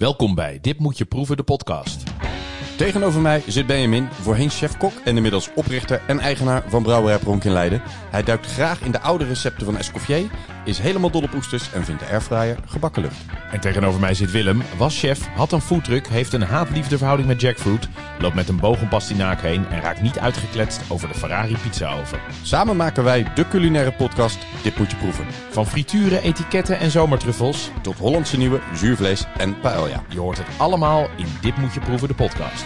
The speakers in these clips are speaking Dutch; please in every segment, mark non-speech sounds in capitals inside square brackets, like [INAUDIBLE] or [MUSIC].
Welkom bij Dit Moet Je Proeven, de podcast. Tegenover mij zit Benjamin, voorheen chef-kok en inmiddels oprichter en eigenaar van Brouwerij Pronk in Leiden. Hij duikt graag in de oude recepten van Escoffier, is helemaal dol op oesters en vindt de airfryer gebakken lucht. En tegenover mij zit Willem, was chef, had een foodtruck, heeft een haat-liefde verhouding met jackfruit, loopt met een boog om pastinaak heen en raakt niet uitgekletst over de Ferrari pizzaoven. Samen maken wij de culinaire podcast Dit Moet Je Proeven. Van frituren, etiketten en zomertruffels, Tot Hollandse nieuwe, zuurvlees en paella. je hoort het allemaal in Dit Moet Je Proeven, de podcast.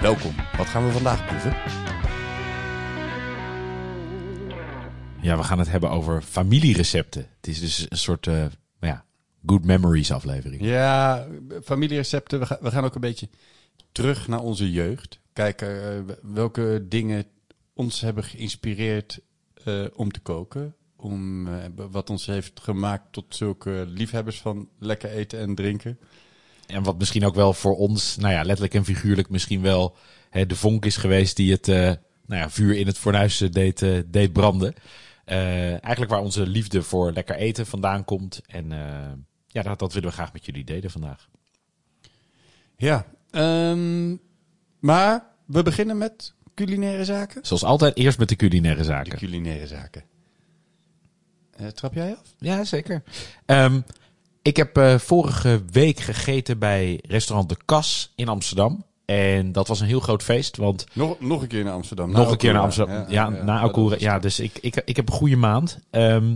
Welkom. Wat gaan we vandaag proeven? Ja, we gaan het hebben over familierecepten. Het is dus een soort, eh, ja, good memories aflevering. Ja, familierecepten. We gaan, we gaan ook een beetje terug naar onze jeugd. Kijken eh, welke dingen ons hebben geïnspireerd eh, om te koken. Om, wat ons heeft gemaakt tot zulke liefhebbers van lekker eten en drinken. En wat misschien ook wel voor ons, nou ja, letterlijk en figuurlijk misschien wel hè, de vonk is geweest die het nou ja, vuur in het fornuis deed, deed branden. Eh, eigenlijk waar onze liefde voor lekker eten vandaan komt. En eh, ja, dat, dat willen we graag met jullie delen vandaag. Ja, ehm, maar we beginnen met culinaire zaken. Zoals altijd eerst met de culinaire De zaken. culinaire zaken. Eh, trap jij af? Ja, zeker. Ehm, ik heb vorige week gegeten bij restaurant De Kas in Amsterdam. En dat was een heel groot feest, want Nog, nog een keer naar Amsterdam. Nog een keer naar Amsterdam. Ja, na Alcoura. Ja, dus ik, ik, ik heb een goede maand. Ehm,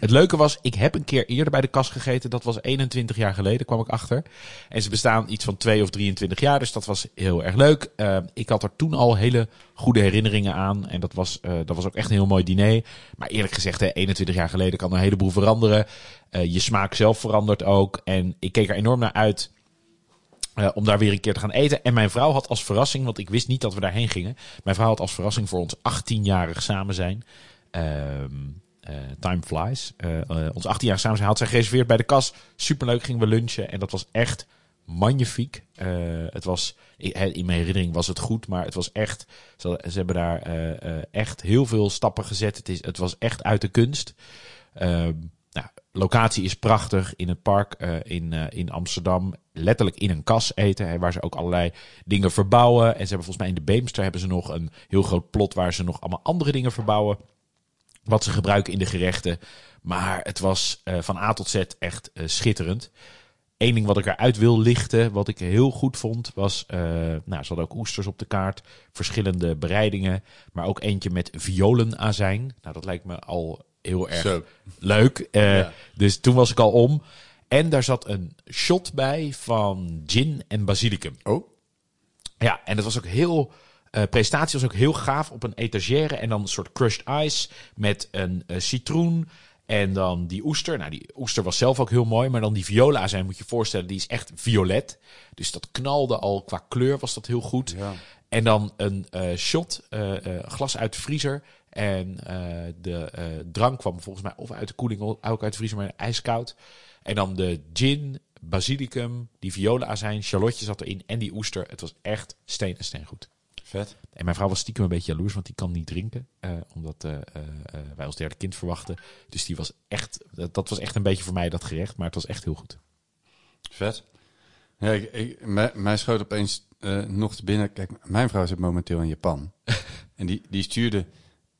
het leuke was, ik heb een keer eerder bij de kas gegeten. Dat was 21 jaar geleden, kwam ik achter. En ze bestaan iets van 2 of 23 jaar, dus dat was heel erg leuk. Ehm, ik had er toen al hele goede herinneringen aan. En dat was, eh, dat was ook echt een heel mooi diner. Maar eerlijk gezegd, hè, 21 jaar geleden kan een heleboel veranderen. Eh, je smaak zelf verandert ook. En ik keek er enorm naar uit. Eh, om daar weer een keer te gaan eten. En mijn vrouw had als verrassing, want ik wist niet dat we daarheen gingen. Mijn vrouw had als verrassing voor ons 18-jarig samen zijn. ehm, eh, time flies. Eh, ons 18-jarig samen zijn had zij gereserveerd bij de kas. Superleuk, gingen we lunchen. En dat was echt magnifiek. Het was, in mijn herinnering was het goed, maar het was echt. Ze, hebben daar echt heel veel stappen gezet. Het, is, het was echt uit de kunst. Nou, locatie is prachtig in het park eh, in, eh, in Amsterdam. Letterlijk in een kas eten, hè, waar ze ook allerlei dingen verbouwen. En ze hebben volgens mij in de Beemster hebben ze nog een heel groot plot waar ze nog allemaal andere dingen verbouwen. Wat ze gebruiken in de gerechten. Maar het was eh, van A tot Z echt schitterend. Eén ding wat ik eruit wil lichten, wat ik heel goed vond, was... nou, ze hadden ook oesters op de kaart, verschillende bereidingen. Maar ook eentje met violenazijn. Nou, dat lijkt me al heel erg Zo. leuk. Eh, Ja. Dus toen was ik al om. En daar zat een shot bij van gin en basilicum. Oh, Ja, en dat was ook heel. eh presentatie was ook heel gaaf op een etagère. En dan een soort crushed ice met een eh, citroen. En dan die oester. Nou, die oester was zelf ook heel mooi. Maar dan die viola zijn, moet je je voorstellen, die is echt violet. Dus dat knalde al qua kleur, was dat heel goed. ja. En dan een shot, glas uit de vriezer. En eh, de eh, drank kwam volgens mij of uit de koeling, of ook uit de vriezer, maar ijskoud. En dan de gin, basilicum, die violenazijn, charlotte zat erin en die oester. Het was echt steen en steen goed. Vet. En mijn vrouw was stiekem een beetje jaloers, want die kan niet drinken. eh, omdat wij ons derde kind verwachten. Dus die was echt, dat, dat was echt een beetje voor mij dat gerecht. Maar het was echt heel goed. Vet. Ja, ik, ik, mij, mij schoot opeens nog te binnen. Kijk, mijn vrouw zit momenteel in Japan. [LAUGHS] en die, die stuurde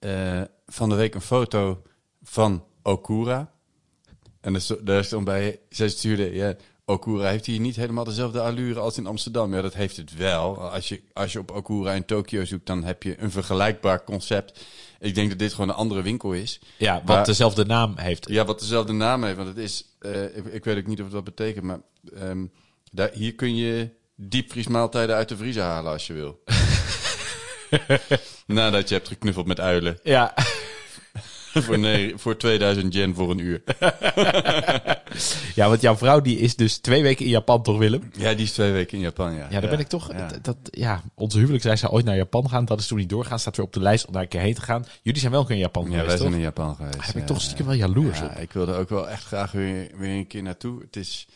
eh, van de week een foto van Okura. En sto- daar stond bij, zij stuurde, ja, Okura heeft hier niet helemaal dezelfde allure als in Amsterdam. Ja, dat heeft het wel. Als je, als je op Okura in Tokio zoekt, dan heb je een vergelijkbaar concept. Ik denk dat dit gewoon een andere winkel is. Ja, wat Maar- dezelfde naam heeft. Ja, wat dezelfde naam heeft. Want het is, eh, ik, ik weet ook niet of wat betekent, maar ehm, daar, hier kun je diepvriesmaaltijden uit de vriezer halen als je wil. [LAUGHS] [LAUGHS] Nadat je hebt geknuffeld met uilen. Ja. [LAUGHS] voor, nee, voor 2000 yen voor een uur. [LAUGHS] ja, want jouw vrouw die is dus twee weken in Japan, toch Willem? Ja, die is twee weken in Japan, ja. Ja, daar ben ik toch. ja. Dat, ja, onze huwelijk zei ze ooit naar Japan gaan. Dat is toen niet doorgaan. Staat weer op de lijst om daar een keer heen te gaan. Jullie zijn wel een keer in Japan Ja, geweest, wij zijn toch? in Japan geweest. Daar ben ik toch stiekem wel jaloers Ja, op. ik wilde ook wel echt graag weer, weer een keer naartoe. Het is,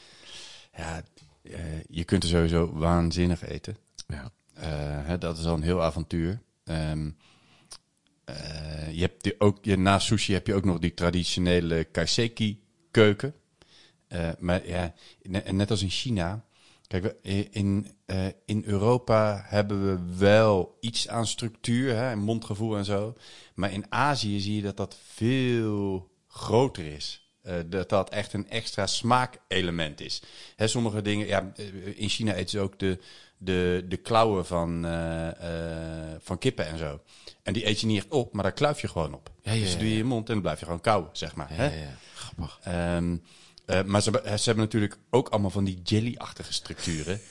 ja, eh, je kunt er sowieso waanzinnig eten. Ja. Eh, hè, dat is al een heel avontuur. Ehm, eh, je hebt die ook, je, naast sushi heb je ook nog die traditionele kaiseki keuken. Eh, maar ja, net als in China Kijk, in, in Europa hebben we wel iets aan structuur, hè, en mondgevoel en zo. Maar in Azië zie je dat dat veel groter is. Dat dat echt een extra smaakelement is. Hè, sommige dingen, ja, in China eten ze ook de, de, de klauwen van, eh, eh, van kippen en zo. En die eet je niet echt op, maar daar kluif je gewoon op. Ja, ja, dus ja, doe je in je mond en dan blijf je gewoon kauwen, zeg maar. hè? Grappig. Ehm, eh, maar ze, hebben- ze hebben natuurlijk ook allemaal van die jelly-achtige structuren. [LAUGHS]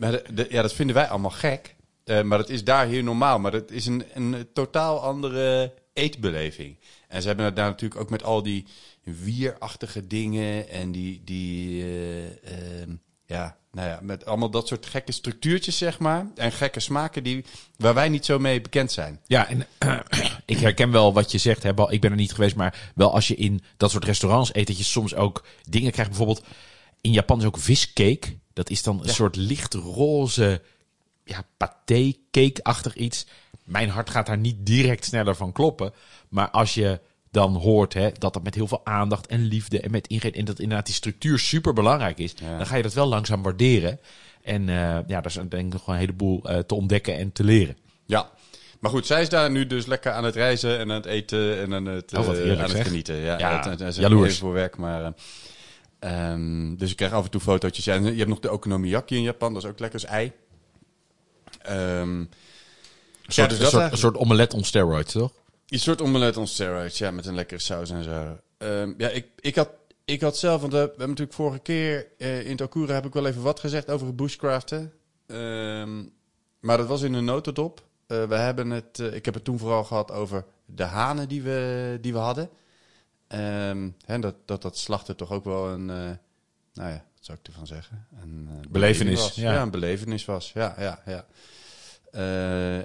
Maar de- de- ja, dat vinden wij allemaal gek. Maar dat is daar hier normaal. Maar dat is een, een totaal andere eetbeleving. En ze hebben het daar natuurlijk ook met al die wierachtige dingen. En die, die ja, nou ja, met allemaal dat soort gekke structuurtjes, zeg maar. En gekke smaken die, waar wij niet zo mee bekend zijn. Ja, en [CLEARS THROAT] ik herken wel wat je zegt. Hè, ik ben er niet geweest, maar wel als je in dat soort restaurants eet, dat je soms ook dingen krijgt. Bijvoorbeeld in Japan is ook viscake. Dat is dan een soort licht roze, ja, paté, cake-achtig iets. Mijn hart gaat daar niet direct sneller van kloppen. Maar als je dan hoort hè, dat dat met heel veel aandacht en liefde en met ingrediënten, en dat inderdaad die structuur super belangrijk is, Ja. dan ga je dat wel langzaam waarderen. En eh, ja, daar is denk ik nog een heleboel eh, te ontdekken en te leren. Ja. Maar goed, zij is daar nu dus lekker aan het reizen en aan het eten en aan het, Oh, eh, aan het genieten. Ja, Ja, is jaloers. voor werk, maar... eh, ehm, dus ik krijg af en toe fotootjes. En je hebt nog de okonomiyaki in Japan, dat is ook lekker als ei. Ehm, Een soort, dus een soort, eigenlijk. een soort omelet on steroids, toch? Een soort omelet on steroids, ja, met een lekkere saus en zo. Ehm, ja, ik, ik, had, ik had zelf, want we hebben natuurlijk vorige keer eh, in Tokura heb ik wel even wat gezegd over bushcraften. Ehm, maar dat was in een notendop. Eh, we hebben het, eh, ik heb het toen vooral gehad over de hanen die we, die we hadden. Ehm, hè, dat, dat dat slachten toch ook wel een, nou ja, wat zou ik ervan zeggen? Een Belevenis, ja. ja. een belevenis was. Ja, ja, ja.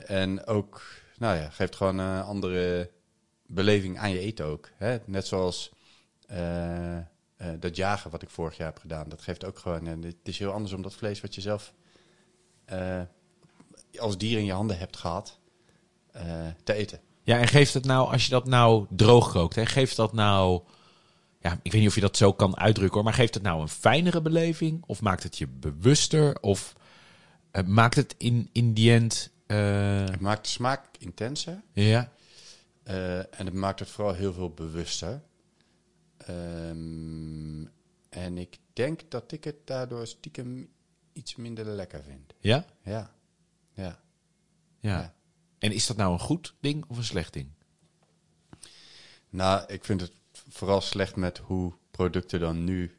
En ook, nou ja, geeft gewoon een andere beleving aan je eten ook. Hè? Net zoals eh, eh, dat jagen wat ik vorig jaar heb gedaan. Dat geeft ook gewoon, en het is heel anders om dat vlees wat je zelf eh, als dier in je handen hebt gehad, eh, te eten. Ja, en geeft het nou, als je dat nou droog kookt, hè, geeft dat nou, ja, ik weet niet of je dat zo kan uitdrukken hoor, maar geeft het nou een fijnere beleving? Of maakt het je bewuster? Of eh, maakt het in, in die end, eh, Het maakt de smaak intenser. ja, Eh, en het maakt het vooral heel veel bewuster. Ehm, en ik denk dat ik het daardoor stiekem iets minder lekker vind. ja, Ja, ja. ja. Ja. En is dat nou een goed ding of een slecht ding? Nou, ik vind het vooral slecht met hoe producten dan nu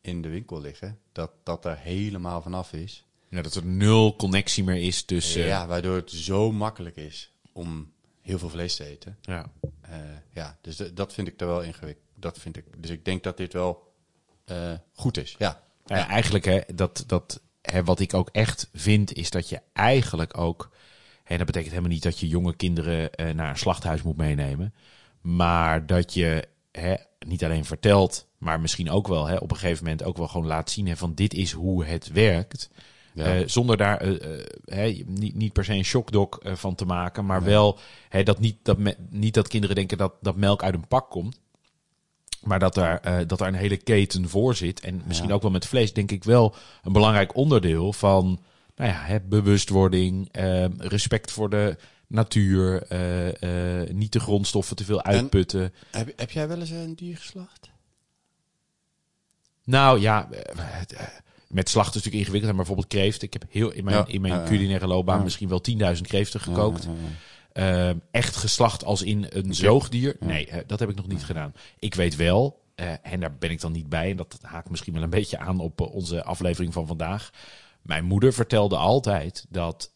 in de winkel liggen. Dat dat er helemaal vanaf is. Ja, dat er nul connectie meer is tussen, ja, waardoor het zo makkelijk is om heel veel vlees te eten. ja. Eh, ja, dus dat vind ik er wel ingewikkeld. Dat vind ik. Dus ik denk dat dit wel eh, goed is. Ja. Ja, eigenlijk, hè, dat, dat, hè, wat ik ook echt vind, is dat je eigenlijk ook. Hè, dat betekent helemaal niet dat je jonge kinderen eh, naar een slachthuis moet meenemen. Maar dat je hè, niet alleen vertelt, maar misschien ook wel hè, op een gegeven moment ook wel gewoon laat zien hè, van dit is hoe het werkt. Ja. Eh, zonder daar eh, eh, niet, niet per se een shockdok eh, van te maken, maar wel dat, niet, dat, me- niet dat kinderen denken dat, dat melk uit een pak komt. Maar dat daar, dat daar een hele keten voor zit. En misschien Ja. ook wel met vlees, denk ik wel een belangrijk onderdeel van nou ja, hè, bewustwording, respect voor de natuur, niet de grondstoffen te veel uitputten. Heb, heb jij wel eens een dier geslacht? Nou ja, met slachten is natuurlijk ingewikkeld. Maar bijvoorbeeld kreeft. Ik heb heel in mijn, Ja, in mijn culinaire loopbaan misschien wel 10.000 kreeften gekookt. Eh, echt geslacht als in een zoogdier? Nee, eh, dat heb ik nog niet gedaan. Ik weet wel, eh, en daar ben ik dan niet bij, en dat haakt misschien wel een beetje aan op onze aflevering van vandaag. Mijn moeder vertelde altijd dat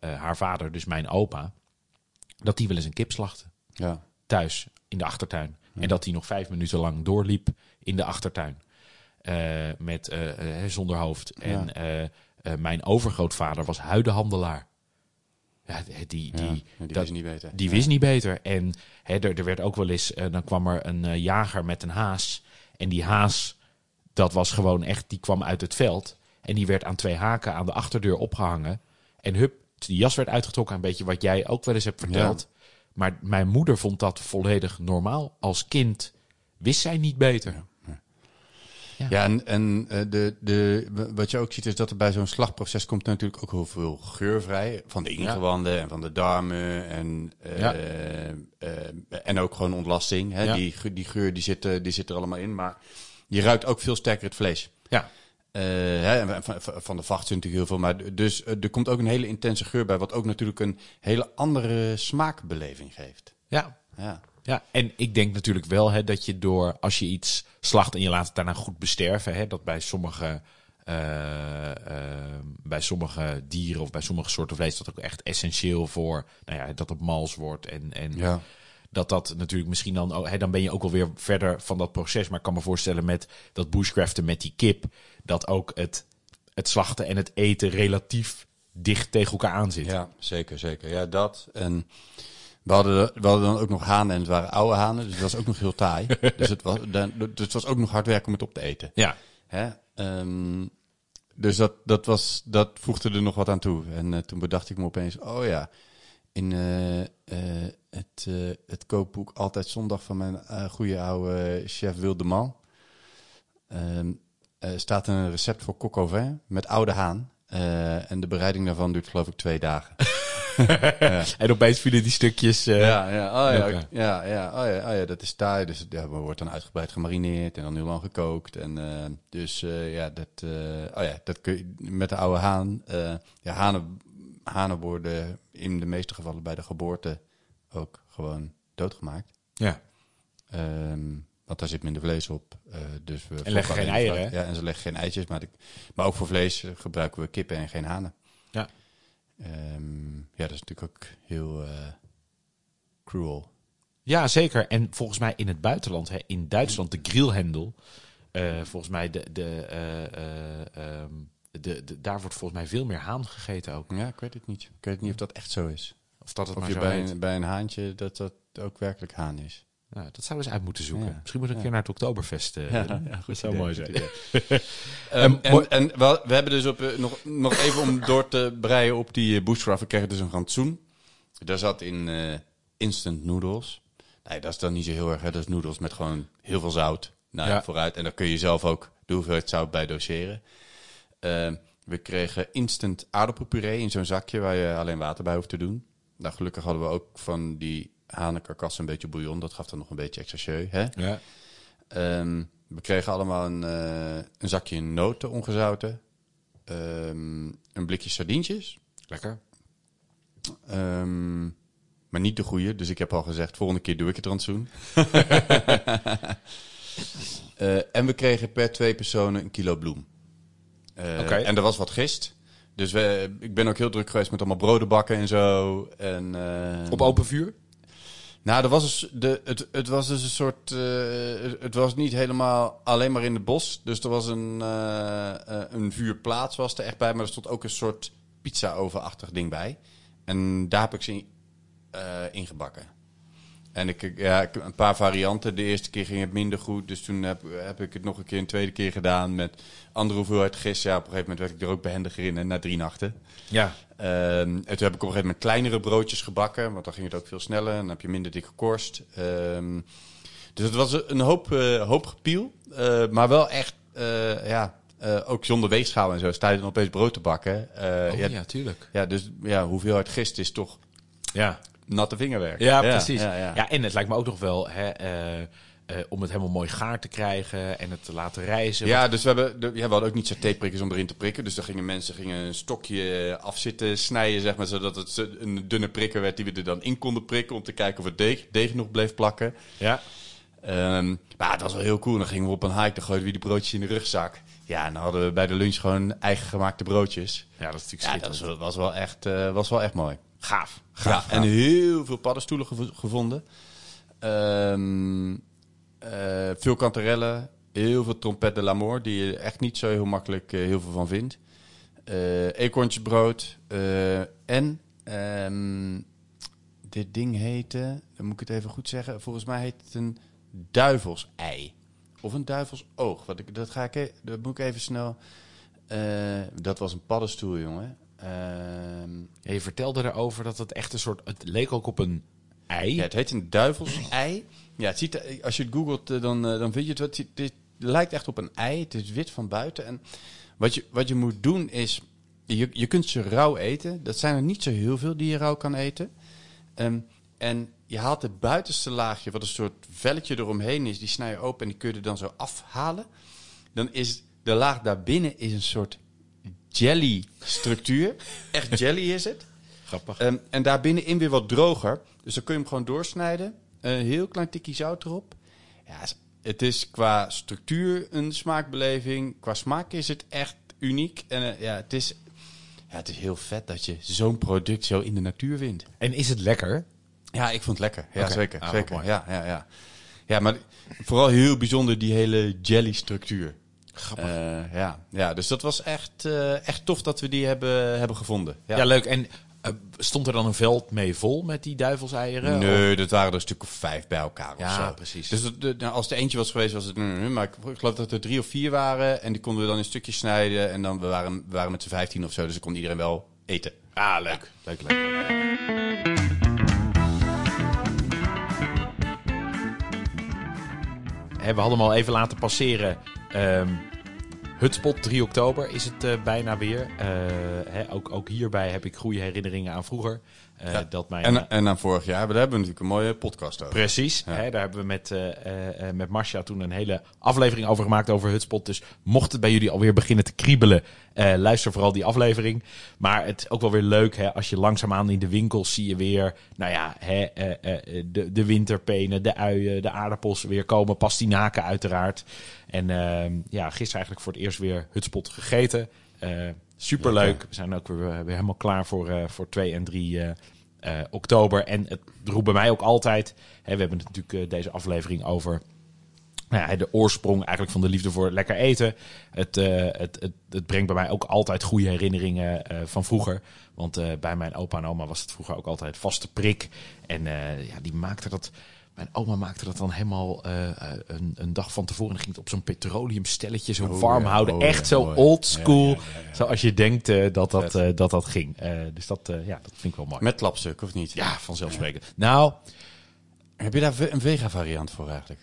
haar vader, dus mijn opa, dat die wel eens een kip slachtte. Ja. Thuis, in de achtertuin. En dat hij nog vijf minuten lang doorliep in de achtertuin. Eh, met eh, eh, zonder hoofd. En mijn overgrootvader was huidenhandelaar. Ja, die, die, Ja, die, dat- wist niet beter. die wist niet beter. En hè, er, er werd ook wel eens, eh, dan kwam er een jager met een haas. En die haas, dat was gewoon echt, die kwam uit het veld. En die werd aan twee haken aan de achterdeur opgehangen. En hup, die jas werd uitgetrokken. Een beetje wat jij ook wel eens hebt verteld. Maar mijn moeder vond dat volledig normaal. Als kind wist zij niet beter. Ja. Ja, en, en eh, de, de, wat je ook ziet is dat er bij zo'n slagproces komt natuurlijk ook heel veel geur vrij. Van de ingewanden en van de darmen. En, eh, Ja. eh, en ook gewoon ontlasting. Hè? Die, die geur die zit, eh, die zit er allemaal in. Maar je ruikt ook veel sterker het vlees. Ja. Eh, hè, van, van- de vacht zit natuurlijk heel veel. Maar dus eh, er komt ook een hele intense geur bij. Wat ook natuurlijk een hele andere smaakbeleving geeft. Ja. Ja. Ja, en ik denk natuurlijk wel hè, dat je door, als je iets slacht en je laat het daarna goed besterven, hè, dat bij sommige, eh, eh, bij sommige dieren of bij sommige soorten vlees dat ook echt essentieel voor, nou ja, dat het mals wordt en, en Ja. dat dat natuurlijk misschien dan, hè, dan ben je ook alweer verder van dat proces. Maar ik kan me voorstellen met dat bushcraften met die kip, dat ook het, het slachten en het eten relatief dicht tegen elkaar aan zit. Ja, zeker, zeker. Ja, dat. En we hadden, we hadden dan ook nog hanen en het waren oude hanen. Dus dat was ook nog heel taai. [LAUGHS] dus, het was, dan, dus het was ook nog hard werken om het op te eten. Ja, Hè? Ehm, dus dat, dat, was, dat voegde er nog wat aan toe. En eh, toen bedacht ik me opeens, oh ja, in eh, eh, het, het kookboek Altijd Zondag van mijn goede oude chef Wildeman... ehm, eh, staat een recept voor coq au vin met oude haan. En de bereiding daarvan duurt geloof ik twee dagen. [LAUGHS] [LAUGHS] en opeens vielen die stukjes. eh, Ja, ja, oh ja, ja, ja, oh ja, oh ja, dat is taai. Dus ja, wordt dan uitgebreid gemarineerd en dan heel lang gekookt. En eh, dus eh, ja, dat, oh ja, dat kun je met de oude haan. ja, hanen, hanen worden in de meeste gevallen bij de geboorte ook gewoon doodgemaakt. ja. Ehm, want daar zit minder vlees op. eh, dus we En leggen geen eieren? Ja, en ze leggen geen eitjes. Maar, de- maar ook voor vlees gebruiken we kippen en geen hanen. Ja. Ehm, ja, dat is natuurlijk ook heel eh, cruel. Ja, zeker. En volgens mij in het buitenland, hè, in Duitsland, de grillhendel. eh, volgens mij, de, de, eh, eh, ehm, de, de, daar wordt volgens mij veel meer haan gegeten ook. Ja, ik weet het niet. Ik weet niet of dat echt zo is. Of dat het Of maar je zo bij een, bij een haantje dat dat ook werkelijk haan is. Ja, dat zouden we eens uit moeten zoeken. Ja. Misschien moet ik een keer naar het Oktoberfest. eh, Ja, goed dat zou idee, mooi goed zijn. idee. [LAUGHS] Ehm, en en we, we hebben dus op, eh, nog, nog even om door te breien op die uh. We kregen dus een rantsoen. Daar zat in eh, instant noodles. Nee, dat is dan niet zo heel erg. Hè. Dat is noodles met gewoon heel veel zout. Nou, ja. Vooruit. En daar kun je zelf ook de hoeveelheid zout bij doseren. Ehm, we kregen instant aardappelpuree in zo'n zakje waar je alleen water bij hoeft te doen. Nou, gelukkig hadden we ook van die hanenkarkas een beetje bouillon. Dat gaf dan nog een beetje extra jeu, hè? Ja. Ehm, we kregen allemaal een, eh, een zakje noten ongezouten. Ehm, een blikje sardientjes. Lekker. Ehm, maar niet de goede. Dus ik heb al gezegd, volgende keer doe ik het rantsoen. [LAUGHS] Eh, en we kregen per twee personen een kilo bloem. Eh. En er was wat gist. Dus we, ik ben ook heel druk geweest met allemaal broden bakken en zo. En, Op open vuur? Nou, er was dus de, het, het was dus een soort. eh, het- was niet helemaal alleen maar in het bos. Dus er was een, eh, eh, een vuurplaats was er echt bij. Maar er stond ook een soort pizza-ovenachtig ding bij. En daar heb ik ze in, ingebakken. En ik, ja, ik, een paar varianten. De eerste keer ging het minder goed. Dus toen heb, heb ik het nog een keer een tweede keer gedaan. Met andere hoeveelheid gist. Ja, op een gegeven moment werd ik er ook behendiger in. En na drie nachten. Ja. Ehm, en toen heb ik op een gegeven moment kleinere broodjes gebakken, want dan ging het ook veel sneller en dan heb je minder dikke korst. Ehm, dus het was een hoop, eh, hoop gepiel, eh, maar wel echt, eh, ja, ook zonder weegschaal en zo. Sta je dan opeens brood te bakken. Oh, ja, ja, tuurlijk. ja, dus ja, hoeveelheid gist is toch Ja. Natte vingerwerk. Ja, precies. Ja, Ja, ja. en het lijkt me ook nog wel hè, eh, eh, om het helemaal mooi gaar te krijgen en het te laten rijzen. Ja, dus we, hebben, de, ja, we hadden ook niet satéprikkers om erin te prikken. Dus daar gingen mensen gingen een stokje afzitten snijden, zeg maar, zodat het een dunne prikker werd die we er dan in konden prikken om te kijken of het deeg, deeg nog bleef plakken. Ja. Ehm, maar het was wel heel cool. Dan gingen we op een hike, dan gooiden we die broodjes in de rugzak. Ja, en dan hadden we bij de lunch gewoon eigen gemaakte broodjes. ja, dat is natuurlijk Ja, dat was, wel, echt, eh, was wel echt mooi. gaaf. Ja, en heel veel paddenstoelen gevo- gevonden. Ehm, eh, veel kanterellen, heel veel trompet de l'amour, die je echt niet zo heel makkelijk eh, heel veel van vindt. Eekhoorntjesbrood. eh, en ehm, dit ding heette, dan moet ik het even goed zeggen, volgens mij heet het een duivelsei. Of een duivelsoog. Wat ik, dat, ga ik, e- dat moet ik even snel... dat was een paddenstoel, jongen. Ehm Ja, je vertelde erover dat het echt een soort... Het leek ook op een ei. Ja, het heet een duivelsei. Ja, het ziet als je het googelt, eh, dan, eh, dan vind je. Het, het, lijkt echt op een ei. Het is wit van buiten. En wat je, wat je moet doen is, je, je kunt ze rauw eten. Dat zijn er niet zo heel veel die je rauw kan eten. Ehm, en je haalt het buitenste laagje, wat een soort velletje eromheen is, die snij je open en die kun je er dan zo afhalen. Dan is de laag daarbinnen is een soort jelly structuur. Echt jelly is het. Grappig. Ehm, en daarbinnen in weer wat droger. Dus dan kun je hem gewoon doorsnijden. Een heel klein tikje zout erop. Ja, het is qua structuur een smaakbeleving. Qua smaak is het echt uniek. En eh, ja, het is, ja, het is heel vet dat je zo'n product zo in de natuur vindt. En is het lekker? Ja, ik vond het lekker. Ja, zeker. Ah, zeker. Ja, ja, ja. ja, maar vooral heel bijzonder die hele jelly structuur. Grappig. Eh, ja, ja, dus dat was echt, eh, echt tof dat we die hebben, hebben gevonden. Ja, leuk. En eh, stond er dan een veld mee vol met die duivelseieren? Of- Nee, dat waren er een stuk of vijf bij elkaar Ja, of zo. precies. Dus dat- de- nou, als er eentje was geweest, was het... mm, Maar ik, geloof dat er drie of vier waren. En die konden we dan in stukjes snijden. En dan we waren we waren met z'n vijftien of zo. Dus dan kon iedereen wel eten. Ah, leuk. Leuk, leuk. We hadden hem al even laten passeren. Ehm Hutspot, 3 oktober is het eh, bijna weer. Eh, ook, ook hierbij heb ik goede herinneringen aan vroeger. Eh, Ja. dat mijn, En, en aan vorig jaar, daar hebben we natuurlijk een mooie podcast over. Precies. Hè, daar hebben we met, eh, met Marcia toen een hele aflevering over gemaakt over Hutspot. Dus mocht het bij jullie alweer beginnen te kriebelen, luister vooral die aflevering. Maar het is ook wel weer leuk hè, als je langzaamaan in de winkels zie je weer, nou ja, hè, de, de winterpenen, de uien, de aardappels weer komen. Pastinaken uiteraard. En eh, ja, gisteren eigenlijk voor het eerst weer Hutspot gegeten. Superleuk. We zijn ook weer, weer helemaal klaar voor, eh, voor 2 en 3 eh, eh, oktober. En het roept bij mij ook altijd. Hè, we hebben het natuurlijk deze aflevering over. Nou ja, de oorsprong eigenlijk van de liefde voor lekker eten. Het, het, het, het brengt bij mij ook altijd goede herinneringen van vroeger. Want bij mijn opa en oma was het vroeger ook altijd vaste prik. En ja, die maakte dat. Mijn oma maakte dat dan helemaal eh, eh, een, een dag van tevoren. En ging het op zo'n petroleumstelletje zo Oh, warm ja. houden. Oh, Echt ja, zo mooi. old school. Ja. Zoals je denkt eh, dat, dat, dat dat ging. Dus dat, ja, dat vind ik wel mooi. Met klapstuk, of niet? Ja, vanzelfsprekend. Nou, Heb je daar een vega variant voor eigenlijk?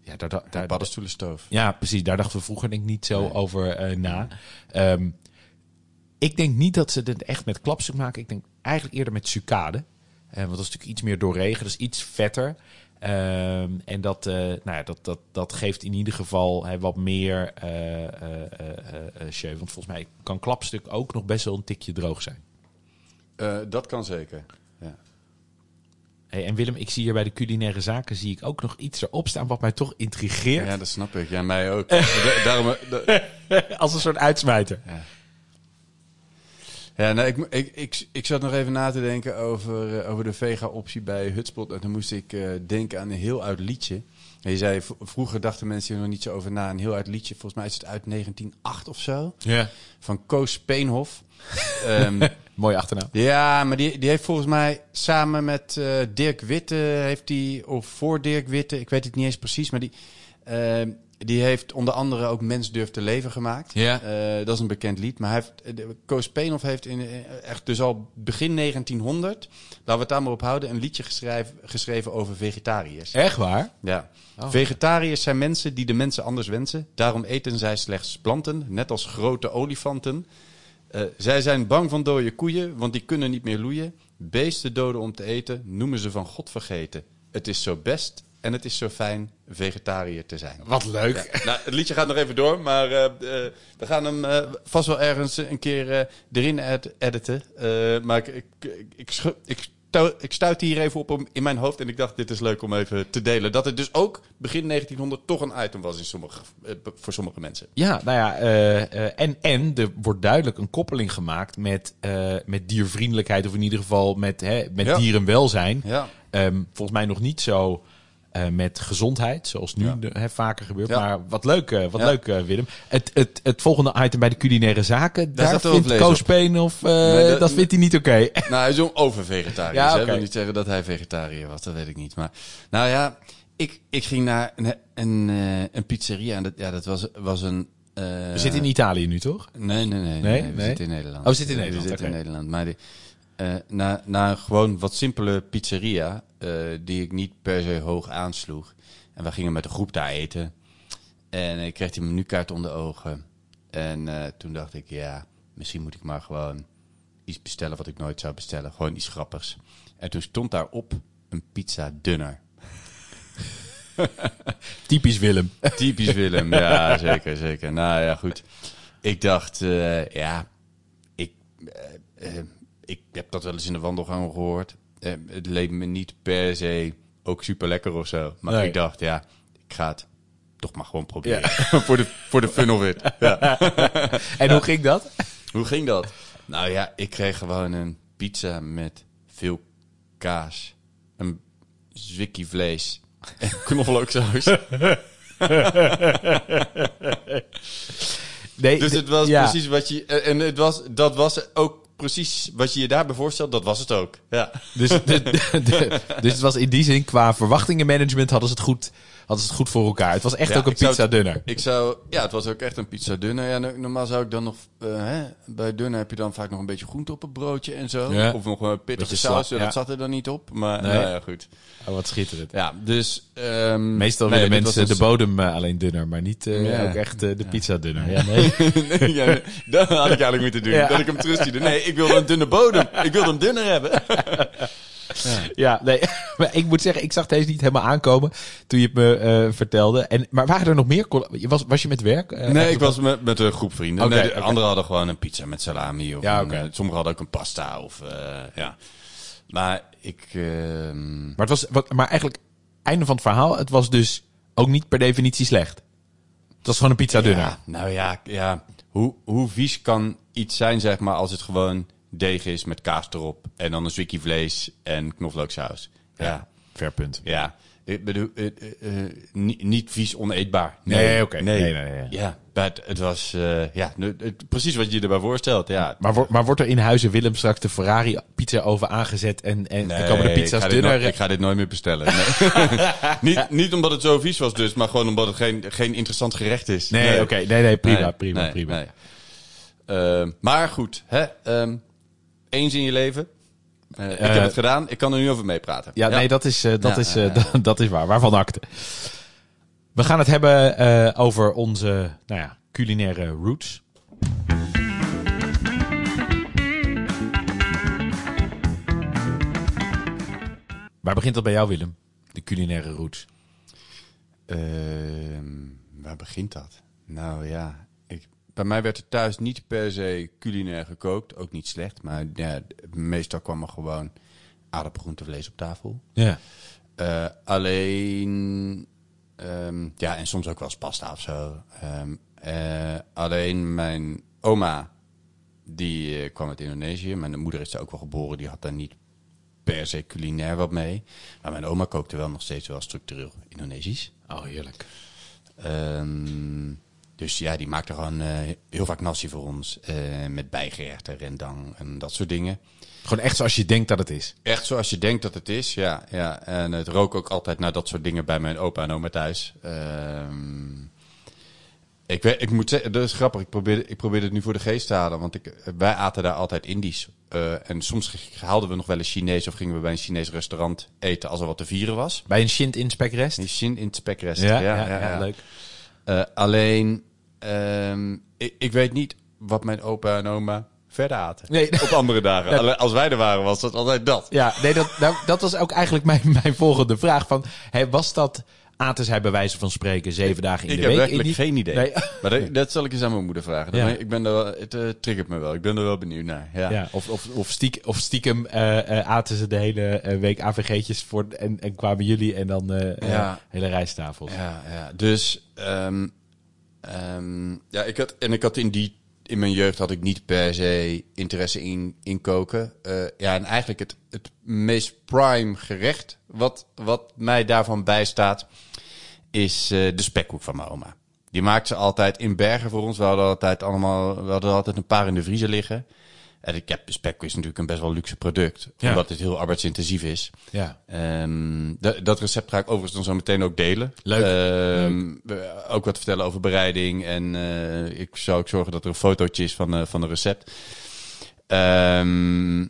ja, daar, daar, daar, Paddenstoelenstoof. ja, precies. Daar dachten we vroeger denk ik niet zo over na. Ehm, ik denk niet dat ze het echt met klapstuk maken. Ik denk eigenlijk eerder met sucade. Eh, want dat is natuurlijk iets meer doorregen. Is iets vetter. Ehm, en dat, eh, nou ja, dat, dat, dat geeft in ieder geval hè, wat meer show. Want volgens mij kan klapstuk ook nog best wel een tikje droog zijn. Dat kan zeker. Ja. Hey, en Willem, ik zie hier bij de culinaire zaken zie ik ook nog iets erop staan wat mij toch intrigeert. ja, dat snap ik. Ja, mij ook. [LAUGHS] Da- Daarom, da- Als een soort uitsmijter. Ja, nou, ik, ik, ik, ik zat nog even na te denken over, eh, over de vega-optie bij Hutspot. En toen moest ik eh, denken aan een heel oud liedje. En je zei, vroeger dachten mensen er nog niet zo over na. Een heel oud liedje, volgens mij is het uit 1908 of zo. Ja. Van Koos Speenhof. [LAUGHS] Ehm, Mooie achternaam. ja, maar die, die heeft volgens mij samen met eh, Dirk Witte, heeft die, of voor Dirk Witte, ik weet het niet eens precies, maar die, ehm, die heeft onder andere ook Mens durft te leven gemaakt. Ja. Eh, dat is een bekend lied. Maar hij heeft, de- Koos Peenhoff heeft in, eh, echt dus al begin 1900, laten we het daar maar op houden, een liedje geschreven, geschreven over vegetariërs. Echt waar? Ja. Oh. Vegetariërs zijn mensen die de mensen anders wensen. Daarom eten zij slechts planten, net als grote olifanten. Zij zijn bang van dode koeien, want die kunnen niet meer loeien. Beesten doden om te eten, noemen ze van God vergeten. Het is zo best en het is zo fijn vegetariër te zijn. Wat leuk. Ja, nou, het liedje gaat nog even door, maar eh, eh, we gaan hem eh, vast wel ergens een keer erin ed- editen. Maar ik, ik, ik, ik, stuitte hier even op in mijn hoofd en ik dacht, dit is leuk om even te delen. Dat het dus ook begin 1900 toch een item was in sommige, voor sommige mensen. Ja, nou ja, en, en er wordt duidelijk een koppeling gemaakt met, met diervriendelijkheid, of in ieder geval met, hè, met Ja. dierenwelzijn. Ja. Ehm, volgens mij nog niet zo eh, met gezondheid, zoals nu Ja. vaker gebeurt. Ja. Maar wat leuk, eh, wat Ja. leuk eh, Willem. Het, het, het volgende item bij de culinaire zaken, daar vindt Koos. Peen of Nee, dat, dat- vindt hij niet oké. [LAUGHS] Nou, hij is een over-vegetariër. Ja, oké. Ik wil niet zeggen dat hij vegetariër was, dat weet ik niet. Maar nou ja, ik, ik ging naar een, een, een pizzeria en dat, ja, dat was, was een... We zitten in Italië nu, toch? Nee, nee, nee. Nee? nee, we Nee? zitten in Nederland. Oh, we zitten in Nederland, We zitten oké. in Nederland. Maar die, eh, na, na een gewoon wat simpele pizzeria, eh, die ik niet per se hoog aansloeg. En we gingen met de groep daar eten. En ik kreeg die menukaart onder de ogen. En eh, toen dacht ik, ja, misschien moet ik maar gewoon iets bestellen wat ik nooit zou bestellen. Gewoon iets grappigs. En toen stond daarop een pizza dunner. [LAUGHS] Typisch Willem. Typisch Willem, ja, [LAUGHS] zeker, zeker. Nou ja, goed. Ik dacht, ja, ik, ik heb dat wel eens in de wandelgangen gehoord. Eh, het leek me niet per se ook super lekker of zo. Maar Nee. ik dacht, ja, ik ga het toch maar gewoon proberen. [LAUGHS] voor, de, voor de fun of it. Ja. [LAUGHS] En hoe ging dat? Hoe ging dat? Nou ja, ik kreeg gewoon een pizza met veel kaas, een zwikkie vlees [LAUGHS] en knoflooksaus. Nee, Dus het was ja. precies wat je... En het was, dat was ook precies wat je je daarbij voorstelt. Dat was het ook. Ja. Dus, dus het was in die zin, qua verwachtingenmanagement hadden ze het goed, hadden ze het goed voor elkaar. Het was echt Ja, ook een zou pizza dunner. Ik zou... Ja, het was ook echt een pizza dunner. Ja, no- normaal zou ik dan nog... eh, hè, bij dunner heb je dan vaak nog een beetje groente op het broodje en zo. Ja. Of nog een pittige saus. Dat zat er dan niet op. Maar Nee. nou ja, goed. Oh, wat schitterend. Ja, dus... ehm, Meestal nee, willen mensen was de bodem eh, alleen dunner, maar niet eh, Ja. ook echt de pizza dunner. Ja, nee. [LAUGHS] nee, ja, nee, dat had ik eigenlijk moeten doen. Ja. Dat ik hem terugstuurde. Nee, ik wilde een dunne bodem. Ik wilde hem dunner hebben. [LAUGHS] Ja, nee. [LAUGHS] Maar ik moet zeggen, ik zag deze niet helemaal aankomen toen je het me eh, vertelde. En, maar waren er nog meer? Was, was je met werk? eh, Nee, ik was met, met een groep vrienden. Nee, de anderen hadden gewoon een pizza met salami. Of Ja, een, oké. eh, sommigen hadden ook een pasta. Of, ja. Maar ik... ehm, Maar, het was, wat, maar eigenlijk, einde van het verhaal, het was dus ook niet per definitie slecht. Het was gewoon een pizza dunner. Ja, nou ja, ja. Hoe, hoe vies kan iets zijn, zeg maar, als het gewoon deeg is met kaas erop. En dan een zwikkie vlees en knoflooksaus. Ja, Fair punt. ja. Ik bedoel, eh, eh, eh, niet, niet vies oneetbaar. Nee, oké. Nee. Nee, nee, nee. Ja, maar het, was eh, ja, het- precies wat je je erbij voorstelt. Ja. Maar, wordt maar wordt er in Huizen Willem straks de Ferrari pizza over aangezet en, en, en komen de pizza's dunner? ik ga dit nooit meer bestellen. Nee. [LAUGHS] niet, niet omdat het zo vies was dus, maar gewoon omdat het geen, geen interessant gerecht is. nee, oké. Nee, nee, prima, Nee, prima, nee, prima. nee. Maar goed, hè, ehm, eens in je leven. Eh, ik Eh, heb het gedaan, ik kan er nu over meepraten. Ja, nee, dat is, eh, dat, Ja, is, ja, ja. [LAUGHS] dat, dat is waar. Waarvan akte. We gaan het hebben over onze nou ja, culinaire roots. Waar begint dat bij jou, Willem? De culinaire roots. Ehm, waar begint dat? Nou ja, bij mij werd er thuis niet per se culinair gekookt. Ook niet slecht, maar ja, meestal kwam er gewoon aardappelgroentevlees op tafel. Ja. Eh, alleen, ehm, ja, en soms ook wel eens pasta of zo. Ehm, eh, alleen mijn oma, die eh, kwam uit Indonesië. Mijn moeder is daar ook wel geboren, die had daar niet per se culinair wat mee. Maar mijn oma kookte wel nog steeds wel structureel Indonesisch. Oh, heerlijk. Ehm, dus ja, die maakte gewoon eh, heel vaak nasi voor ons. eh, met bijgerechten, rendang en dat soort dingen. Gewoon echt zoals je denkt dat het is. Echt zoals je denkt dat het is, ja. ja. En het rook ook altijd naar dat soort dingen bij mijn opa en oma thuis. Ehm, ik, weet, ik moet zeggen, dat is grappig. Ik probeer, ik probeer het nu voor de geest te halen. Want ik, wij aten daar altijd Indisch. Eh, en soms haalden we nog wel eens Chinees of gingen we bij een Chinees restaurant eten als er wat te vieren was. Bij een Shint Inspecrest. Een Shin in het spekrest. Ja, ja, ja, leuk. Alleen, ehm, ik, ik weet niet wat mijn opa en oma verder aten. Nee. Op andere dagen. [LAUGHS] Als wij er waren, was dat altijd dat. Ja, nee, dat, nou, dat was ook eigenlijk mijn, [LAUGHS] mijn volgende vraag. Van, was dat, aten zij bij wijze van spreken zeven dagen in Ik de heb week? werkelijk in die- geen idee. Nee. [LAUGHS] Maar dat, dat zal ik eens aan mijn moeder vragen. Ja. Ik ben er wel, het eh, triggert me wel. Ik ben er wel benieuwd naar. Ja. Ja, of, of, of, stiek, of stiekem eh, eh, aten ze de hele week AVG'tjes voor en, en kwamen jullie en dan Ja. hele rijsttafels. Ja, ja. Dus, ehm, ehm, ja, ik had, en ik had in die, in mijn jeugd had ik niet per se interesse in, in koken. Eh, ja, en eigenlijk het, het meest prime gerecht wat, wat mij daarvan bijstaat, is eh, de spekkoek van mijn oma. Die maakt ze altijd in bergen voor ons. We hadden altijd allemaal, we hadden altijd een paar in de vriezer liggen. En ik heb spekkoek is natuurlijk een best wel luxe product, Ja. omdat het heel arbeidsintensief is. Ja. Ehm, da- dat recept ga ik overigens dan zo meteen ook delen. Leuk. Ehm, we- Ook wat vertellen over bereiding. En eh, ik zou ook zorgen dat er een fotootje is van, eh, van het recept. Ehm,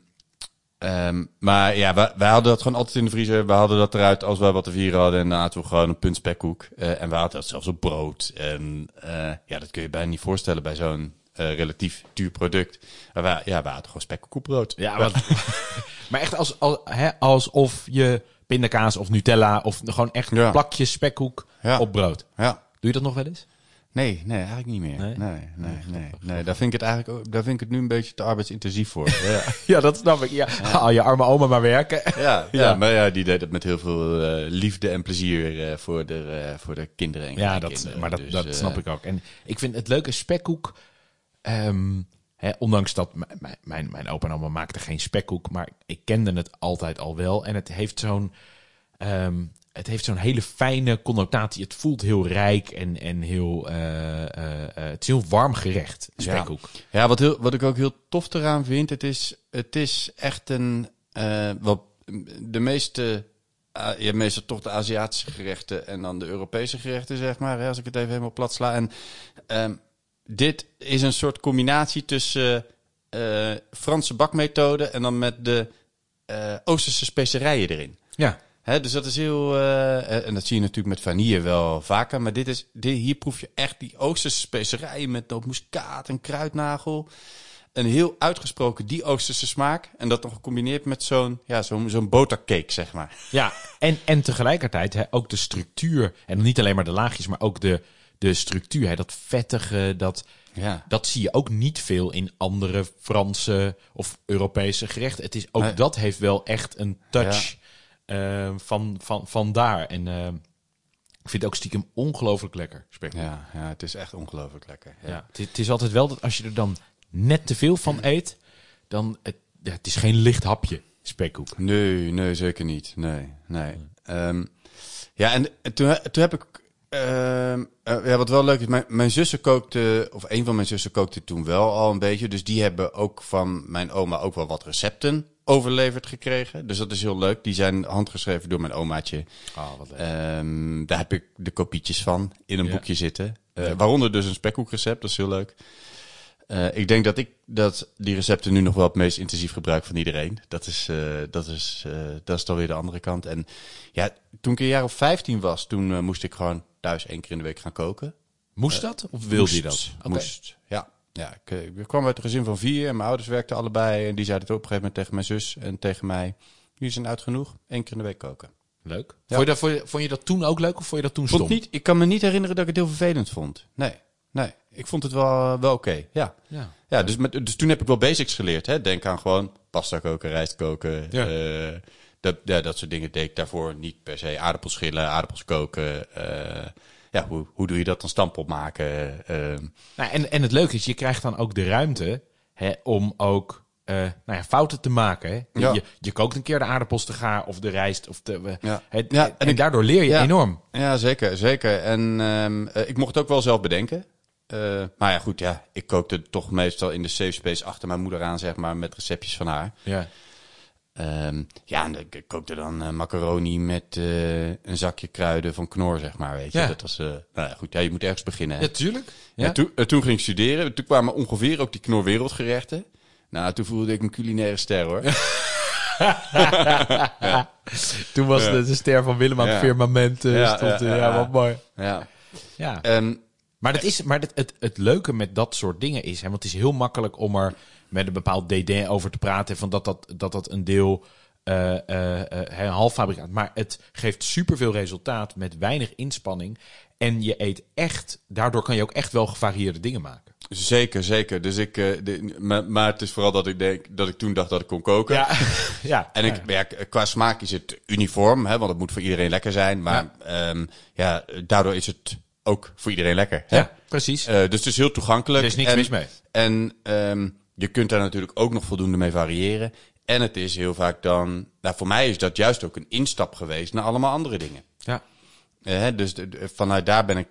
maar ja, wij, wij hadden dat gewoon altijd in de vriezer. We hadden dat eruit als wij wat te vieren hadden. En dan aten we gewoon een punt spekkoek. Eh, en we hadden dat zelfs op brood. En ja, dat kun je bijna niet voorstellen bij zo'n eh, relatief duur product. Wij, ja, we aten gewoon spekkoek op brood. Ja, wat, [LAUGHS] maar echt als, als, hè, alsof je pindakaas of Nutella of gewoon echt Ja. plakjes spekkoek Ja. op brood. Ja. Doe je dat nog wel eens? Nee, nee, eigenlijk niet meer. Nee? Nee, nee, nee. nee, Daar vind ik het eigenlijk ook, daar vind ik het nu een beetje te arbeidsintensief voor. [LAUGHS] ja. Ja, dat snap ik. Ja. Al je arme oma maar werken. Ja, ja, Ja. maar ja, die deed het met heel veel eh, liefde en plezier eh, voor, de, voor de kinderen. En Ja, dat, maar dat, Dus, dat snap ik ook. En ik vind het leuke spekkoek. Ehm, ondanks dat mijn, mijn, mijn opa en oma maakten geen spekkoek, maar ik kende het altijd al wel. En het heeft zo'n. ehm, het heeft zo'n hele fijne connotatie. Het voelt heel rijk en, en heel. eh, eh, eh, het is heel warm gerecht, spekkoek. Ja, wat, heel, wat ik ook heel tof eraan vind, het is, het is echt een. wat de meeste. Je hebt meestal toch de Aziatische gerechten en dan de Europese gerechten, zeg maar. Hè, als ik het even helemaal plat sla. En ehm, dit is een soort combinatie tussen eh, Franse bakmethode en dan met de eh, Oosterse specerijen erin. Ja. Hè, dus dat is heel. eh, en dat zie je natuurlijk met vanille wel vaker. Maar dit is, dit, hier proef je echt die Oosterse specerijen met nootmuskaat en kruidnagel. Een heel uitgesproken die Oosterse smaak. En dat dan gecombineerd met zo'n ja, zo'n zo'n botercake, zeg maar. Ja, en, en tegelijkertijd hè, ook de structuur. En niet alleen maar de laagjes, maar ook de, de structuur. Hè, dat vettige, dat, Ja. dat zie je ook niet veel in andere Franse of Europese gerechten. Het is, ook Nee. dat heeft wel echt een touch eh, van, van, van daar. En eh, ik vind het ook stiekem ongelooflijk lekker. Ja, ja, het is echt ongelooflijk lekker. Ja. Ja. Het, het is altijd wel dat als je er dan net te veel van eet, dan het, het is geen licht hapje spekkoek. Nee, nee, zeker niet. Nee, nee. Ehm, ja, en en toen, toen heb ik... ehm, eh, ja, wat wel leuk is, mijn, mijn zussen kookte, of een van mijn zussen kookte toen wel al een beetje. Dus die hebben ook van mijn oma ook wel wat recepten overleverd gekregen. Dus dat is heel leuk. Die zijn handgeschreven door mijn omaatje. Oh, wat leuk. Ehm, daar heb ik de kopietjes van in een Ja. boekje zitten. Eh, Waaronder dus een spekkoekrecept, dat is heel leuk. Eh, ik denk dat ik dat die recepten nu nog wel het meest intensief gebruik van iedereen. Dat is, eh, dat is, eh, dat is dan weer de andere kant. En ja, toen ik een jaar of 15 was, toen moest ik gewoon thuis één keer in de week gaan koken. Moest dat? Of wilde je dat? Moest, ja. Ja, ik, ik kwam uit een gezin van vier en mijn ouders werkten allebei. En die zeiden het op een gegeven moment tegen mijn zus en tegen mij. Jullie zijn oud genoeg, één keer in de week koken. Leuk. Ja. Vond, je dat, vond, je, vond je dat toen ook leuk of vond je dat toen Vond stom? niet, ik kan me niet herinneren dat ik het heel vervelend vond. Nee, nee. Ik vond het wel, wel oké, ja. Ja. Ja, dus, met, dus toen heb ik wel basics geleerd. Hè? Denk aan gewoon pasta koken, rijst koken. Ja. eh, dat, ja, dat soort dingen deed ik daarvoor niet per se. Aardappels schillen, aardappels koken. eh, ja, hoe, hoe doe je dat dan stampot maken? eh, Nou, en, en het leuke is, je krijgt dan ook de ruimte hè, om ook eh, nou ja, fouten te maken. Hè. Ja. Je, je kookt een keer de aardappels te gaar of de rijst. Of de, Ja. het, Ja, en daardoor leer je ja. enorm. ja, zeker, zeker. En ehm, eh, ik mocht het ook wel zelf bedenken. Eh, maar ja, goed, ja, ik kookte toch meestal in de safe space achter mijn moeder aan, zeg maar, met receptjes van haar. Ja. Ehm, ja, en ik kookte dan eh, macaroni met eh, een zakje kruiden van Knor, zeg maar, weet je. Ja. Dat was, nou ja, goed, ja, je moet ergens beginnen. Hè? Ja, tuurlijk. Ja. Ja. toen, toen ging ik studeren. Toen kwamen ongeveer ook die Knor wereldgerechten. Nou, toen voelde ik een culinaire ster, hoor. [LAUGHS] Toen was Ja. de, de ster van Willem aan het Ja. firmament. Ja, stond, ja, ja, ja, ja. wat mooi. ja. Ja. En, Maar, dat is, maar het, het, het leuke met dat soort dingen is, hè, want het is heel makkelijk om er met een bepaald DD over te praten, van dat dat, dat, dat een deel eh, eh, eh, een halffabrikaat, maar het geeft superveel resultaat met weinig inspanning en je eet echt, daardoor kan je ook echt wel gevarieerde dingen maken. zeker, zeker. Dus ik, eh, de, maar, maar het is vooral dat ik denk dat ik toen dacht dat ik kon koken. Ja, [LAUGHS] ja. En ik, ja, qua smaak is het uniform, hè, want het moet voor iedereen lekker zijn. Maar ja, ja daardoor is het ook voor iedereen lekker. Hè? ja, precies. Eh, dus het is heel toegankelijk. Er is niks en, mis mee. En ehm, je kunt daar natuurlijk ook nog voldoende mee variëren. En het is heel vaak dan... Nou, voor mij is dat juist ook een instap geweest naar allemaal andere dingen. Ja. Eh, dus de- de- vanuit daar ben ik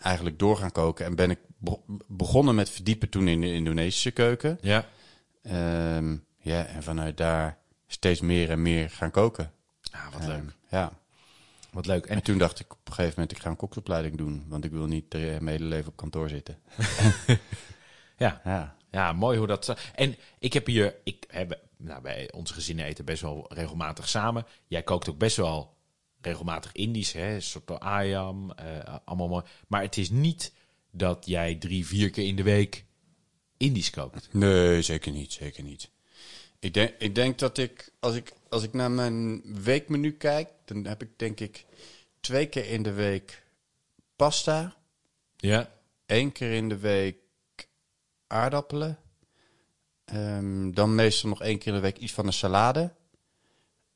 eigenlijk door gaan koken. En ben ik be- begonnen met verdiepen toen in de Indonesische keuken. Ja. Ehm, ja, en vanuit daar steeds meer en meer gaan koken. Ah, wat leuk. Ehm, ja. Wat leuk. En En toen dacht ik op een gegeven moment, ik ga een koksopleiding doen. Want ik wil niet mijn hele leven op kantoor zitten. [LAUGHS] ja, Ja. Ja, mooi hoe dat... En ik heb hier... Ik heb, nou, bij onze gezinnen eten best wel regelmatig samen. Jij kookt ook best wel regelmatig Indisch, hè? Soort ayam, eh, allemaal mooi. Maar het is niet dat jij drie, vier keer in de week Indisch kookt. Nee, zeker niet, zeker niet. Ik denk, ik denk dat ik als, ik, als ik naar mijn weekmenu kijk, dan heb ik denk ik twee keer in de week pasta. Ja. Eén keer in de week aardappelen. Ehm, dan meestal nog één keer in de week iets van een salade.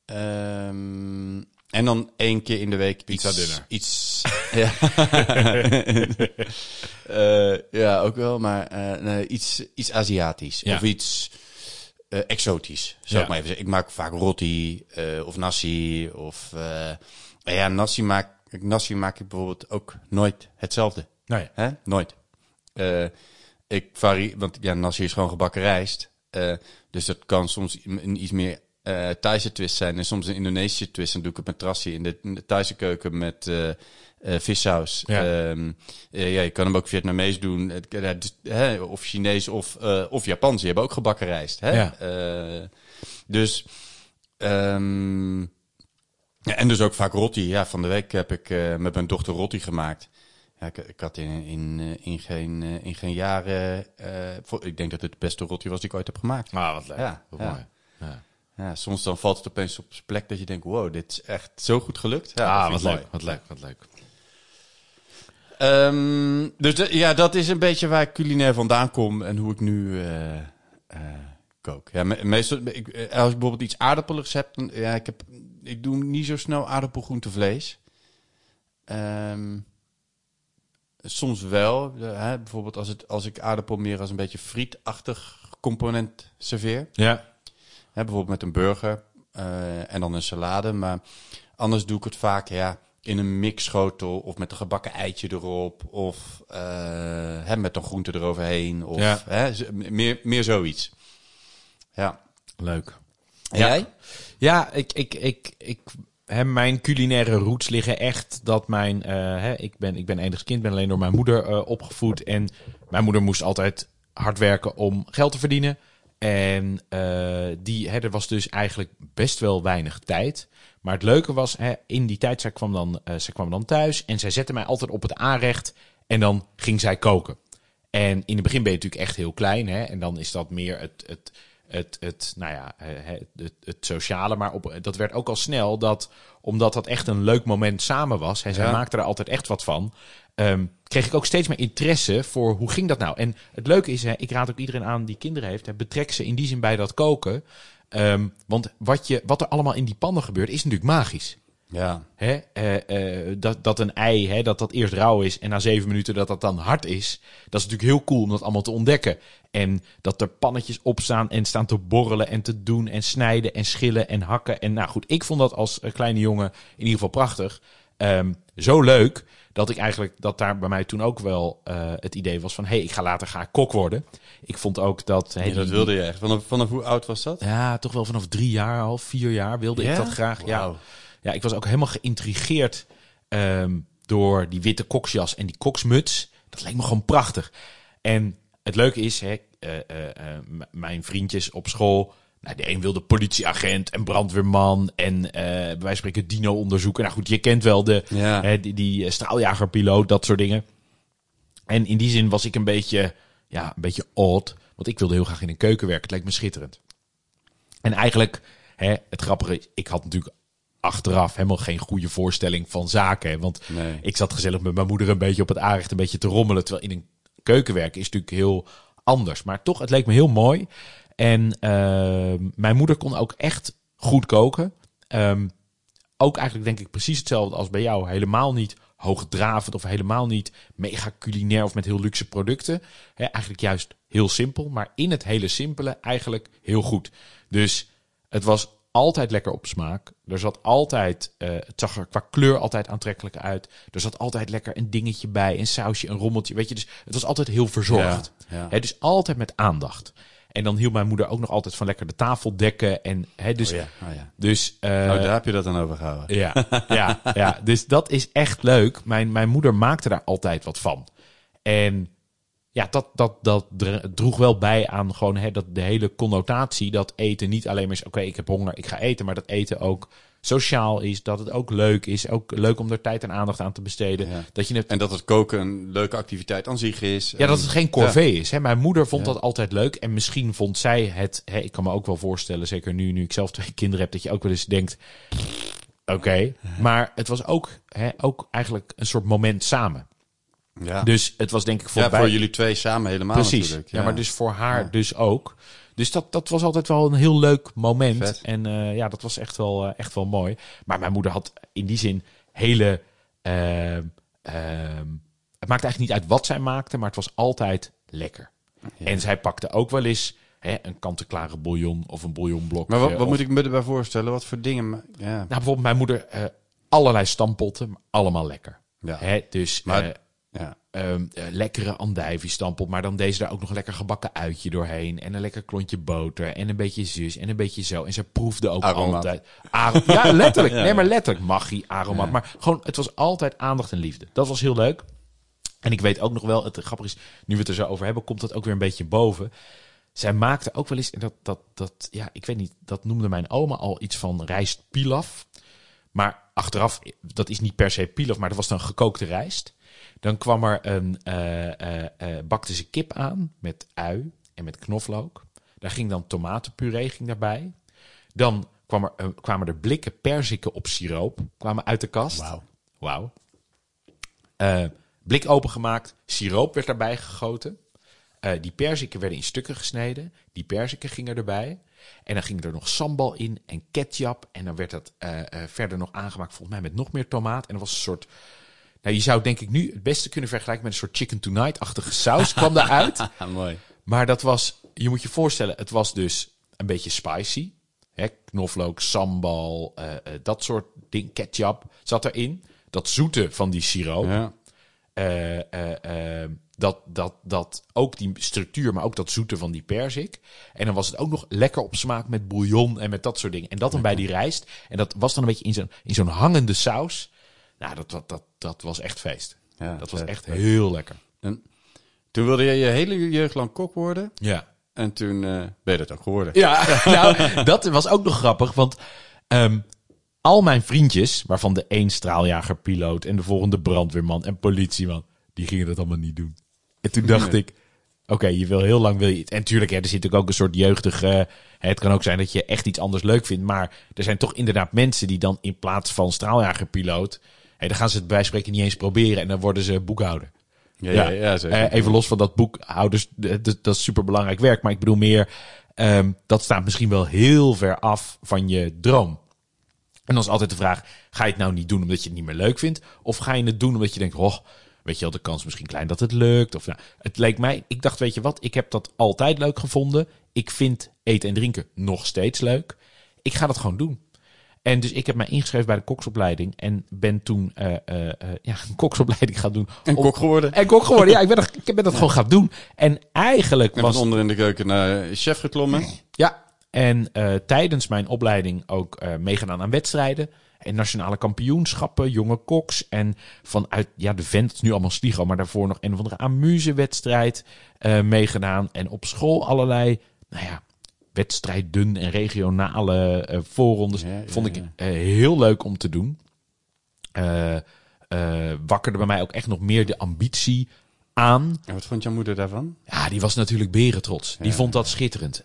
Ehm, en dan één keer in de week Pizza iets, dinner. Iets. [LAUGHS] Ja. [LAUGHS] Eh, ja, ook wel, maar eh, nee, iets, iets Aziatisch. Ja. Of iets eh, exotisch. Zou Ja. ik maar even zeggen. Ik maak vaak roti eh, of nasi. Of eh, ja, nasi maak, nasi maak ik bijvoorbeeld ook nooit hetzelfde. Nee. Hè? Nooit. Ik varie, want ja, nasi is gewoon gebakken rijst. Dus dat kan soms een iets meer Thaise twist zijn en soms een Indonesische twist. Dan doe ik het met trassi in de, in de Thaise keuken met eh eh, vissaus. Ja. Ehm, eh, ja, je kan hem ook Vietnamees doen, ja, dus, hè, of Chinees of, eh of Japans. Die hebben ook gebakken rijst. Hè? Ja. Eh, dus... ehm, ja, en dus ook vaak roti. Ja, van de week heb ik eh, met mijn dochter roti gemaakt. Ja, ik, ik had in, in, eh, in, geen, eh, in geen jaren... eh, voor- ik denk dat het de beste roti was die ik ooit heb gemaakt. Ah, wat leuk. Ja, Wat mooi. Ja. Ja, soms dan valt het opeens op zijn plek dat je denkt... wow, dit is echt zo goed gelukt. Ja, ah, wat leuk, wat leuk, wat leuk. Ehm, dus de- ja, dat is een beetje waar ik culinair vandaan kom en hoe ik nu eh, eh, kook. Ja, me- meestal, ik, eh, als ik bijvoorbeeld iets aardappeligs heb, dan, ja, ik, heb, ik doe niet zo snel aardappel, groente, vlees. Ehm, soms wel. hè, bijvoorbeeld als, het, als ik aardappel meer als een beetje frietachtig component serveer. Ja. Hè, bijvoorbeeld met een burger eh, en dan een salade. Maar anders doe ik het vaak ja, in een mixschotel of met een gebakken eitje erop. Of eh, hè, met een groente eroverheen. Of Ja. hè, meer, meer zoiets. Ja. Leuk. En Ja. jij? Ja, ik, ik, ik, ik, hè, mijn culinaire roots liggen echt dat mijn... eh, hè, ik, ben, ik ben enig kind, ben alleen door mijn moeder eh, opgevoed. En mijn moeder moest altijd hard werken om geld te verdienen. En die, hè, er was dus eigenlijk best wel weinig tijd. Maar het leuke was, hè, in die tijd, zij kwam, dan, zij kwam dan thuis en zij zette mij altijd op het aanrecht. En dan ging zij koken. En in het begin ben je natuurlijk echt heel klein. Hè? En dan is dat meer het, het, het, het, nou ja, het, het, het sociale. Maar op, dat werd ook al snel dat, omdat dat echt een leuk moment samen was. En zij Ja. maakte er altijd echt wat van. ehm, kreeg ik ook steeds meer interesse voor hoe ging dat nou. En het leuke is, hè, ik raad ook iedereen aan die kinderen heeft. Hè, betrek ze in die zin bij dat koken. Ehm, want wat, je, wat er allemaal in die pannen gebeurt, is natuurlijk magisch. Ja. Hè, eh, eh, dat, dat een ei, hè, dat dat eerst rauw is en na zeven minuten dat dat dan hard is. Dat is natuurlijk heel cool om dat allemaal te ontdekken. En dat er pannetjes opstaan en staan te borrelen en te doen en snijden en schillen en hakken. En nou goed, ik vond dat als eh, kleine jongen in ieder geval prachtig. Ehm, zo leuk dat ik eigenlijk, dat daar bij mij toen ook wel eh, het idee was van... hé, hey, ik ga later ga kok worden. Ik vond ook dat... hè, Ja, dat wilde je echt. Vanaf, vanaf hoe oud was dat? Ja, toch wel vanaf drie jaar al, vier jaar wilde ik dat graag. Ja. Ja, ik was ook helemaal geïntrigeerd ehm, door die witte koksjas en die koksmuts. Dat leek me gewoon prachtig. En het leuke is, hè, eh, eh, mijn vriendjes op school... Nou, de een wilde politieagent en brandweerman en eh bij wijze spreken dino-onderzoeker. Nou goed, je kent wel de, Ja. hè, die, die eh, straaljagerpiloot, dat soort dingen. En in die zin was ik een beetje, ja, een beetje odd. Want ik wilde heel graag in een keuken werken. Het leek me schitterend. En eigenlijk, hè, het grappige is, ik had natuurlijk achteraf helemaal geen goede voorstelling van zaken. hè. Want Nee. ik zat gezellig met mijn moeder een beetje op het aanrecht een beetje te rommelen. Terwijl in een keuken werken is natuurlijk heel anders. Maar toch, het leek me heel mooi. En ehm, mijn moeder kon ook echt goed koken. Ehm, ook eigenlijk denk ik precies hetzelfde als bij jou. Helemaal niet hoogdravend of helemaal niet mega culinair of met heel luxe producten. Eigenlijk juist heel simpel, maar in het hele simpele eigenlijk heel goed. Dus het was altijd lekker op smaak. Er zat altijd, eh, het zag er qua kleur altijd aantrekkelijk uit. Er zat altijd lekker een dingetje bij, een sausje, een rommeltje. Weet je, dus het was altijd heel verzorgd. Ja, dus altijd met aandacht. En dan hield mijn moeder ook nog altijd van lekker de tafel dekken. En, hè, dus, Oh ja, oh ja. dus eh, Nou, daar heb je dat dan over gehouden. ja, ja, ja, dus dat is echt leuk. Mijn, mijn moeder maakte daar altijd wat van. En ja, dat, dat, dat droeg wel bij aan gewoon hè, dat, de hele connotatie dat eten niet alleen maar is, oké, ik heb honger, ik ga eten, maar dat eten ook sociaal is, dat het ook leuk is, ook leuk om er tijd en aandacht aan te besteden. Ja. Dat je het, En dat het koken een leuke activiteit aan zich is. ja, dat het geen corvée Ja. is. Hè. Mijn moeder vond Ja. dat altijd leuk en misschien vond zij het, hè, ik kan me ook wel voorstellen, zeker nu, nu ik zelf twee [LAUGHS] kinderen heb, dat je ook wel eens denkt, oké, maar het was ook, hè, ook eigenlijk een soort moment samen. Ja. Dus het was denk ik voor ja, voor jullie twee samen helemaal Precies. natuurlijk. Ja. maar dus voor haar Ja. dus ook. Dus dat, dat was altijd wel een heel leuk moment. Vet. En eh, ja, dat was echt wel, eh, echt wel mooi. Maar mijn moeder had in die zin hele... ehm, ehm, het maakte eigenlijk niet uit wat zij maakte, maar het was altijd lekker. En zij pakte ook wel eens hè, een kant-en-klare bouillon of een bouillonblok. Maar wat, wat of- moet ik me erbij voorstellen? Wat voor dingen? Ja. Nou, bijvoorbeeld mijn moeder... eh, allerlei stampotten, allemaal lekker. Ja. Hè, dus Maar- ja. Ehm, eh, lekkere andijvie-stampot, maar dan deze daar ook nog een lekker gebakken uitje doorheen. En een lekker klontje boter en een beetje zus en een beetje zo. En ze proefde ook altijd. Aro- [LAUGHS] ja, letterlijk. [LAUGHS] Ja. Nee, maar letterlijk. Magie, aromaat. Ja. Maar gewoon, het was altijd aandacht en liefde. Dat was heel leuk. En ik weet ook nog wel, het grappige is, nu we het er zo over hebben, komt dat ook weer een beetje boven. Zij maakte ook wel eens, en dat, dat, dat, ja, ik weet niet, dat noemde mijn oma al iets van rijst pilaf. Maar achteraf, dat is niet per se pilaf, maar dat was dan gekookte rijst. Dan kwam er een, eh eh eh, bakte ze kip aan met ui en met knoflook. Daar ging dan tomatenpuree ging daarbij. Dan kwam er, kwamen er blikken perziken op siroop, kwamen uit de kast. Wauw. Wauw. Blik opengemaakt, siroop werd daarbij gegoten. Die perziken werden in stukken gesneden. Die perziken gingen erbij. En dan ging er nog sambal in en ketchup. En dan werd dat verder nog aangemaakt, volgens mij met nog meer tomaat. En dat was een soort... Nou, je zou denk ik nu het beste kunnen vergelijken met een soort chicken tonight-achtige saus kwam daaruit. [LAUGHS] Mooi. Maar dat was, je moet je voorstellen, het was dus een beetje spicy. Hè, knoflook, sambal, eh, eh, dat soort ding, ketchup zat erin. Dat zoete van die siroop. Ja. Eh, dat, dat, dat ook die structuur, maar ook dat zoete van die perzik. En dan was het ook nog lekker op smaak met bouillon en met dat soort dingen. En dat dan bij die rijst. En dat was dan een beetje in zo'n, in zo'n hangende saus. Nou, dat, dat, dat, dat was echt feest. Ja, dat was echt heel lekker. En toen wilde je je hele jeugd lang kok worden. Ja. En toen eh, ben je dat ook geworden. Ja, [LAUGHS] [LAUGHS] nou, dat was ook nog grappig, want ehm, al mijn vriendjes, waarvan de een straaljager piloot en de volgende brandweerman en politieman, die gingen dat allemaal niet doen. En toen dacht ik, oké, je wil heel lang wil je het. En tuurlijk, hè, er zit ook een soort jeugdige. hè, het kan ook zijn dat je echt iets anders leuk vindt, maar er zijn toch inderdaad mensen die dan in plaats van straaljagerpiloot, hè, dan gaan ze het bij spreken niet eens proberen en dan worden ze boekhouder. Ja, ja, ja, zeker. Eh, even los van dat boekhouders, dat is super belangrijk werk. Maar ik bedoel meer, ehm, dat staat misschien wel heel ver af van je droom. En dan is altijd de vraag, ga je het nou niet doen omdat je het niet meer leuk vindt? Of ga je het doen omdat je denkt, oh, weet je wel, de kans is misschien klein dat het lukt. Of, nou, het leek mij, ik dacht, weet je wat, ik heb dat altijd leuk gevonden. Ik vind eten en drinken nog steeds leuk. Ik ga dat gewoon doen. En dus ik heb mij ingeschreven bij de koksopleiding en ben toen eh, eh, eh, ja, een koksopleiding gaan doen. En kok geworden. en kok geworden. Ja, ik ben dat, ik ben dat gewoon gaan doen. En eigenlijk En was... onder in de keuken naar chef geklommen. Ja, en eh, tijdens mijn opleiding ook eh, meegedaan aan wedstrijden. En nationale kampioenschappen, jonge koks. En vanuit, ja, de vent is nu allemaal Sligo, maar daarvoor nog een of andere amusewedstrijd eh meegedaan. En op school allerlei, nou ja, wedstrijden en regionale eh voorrondes. Ja, ja, Vond ik eh, heel leuk om te doen. Eh wakkerde bij mij ook echt nog meer de ambitie aan. En wat vond jouw moeder daarvan? Ja, die was natuurlijk berentrots. Die vond dat schitterend.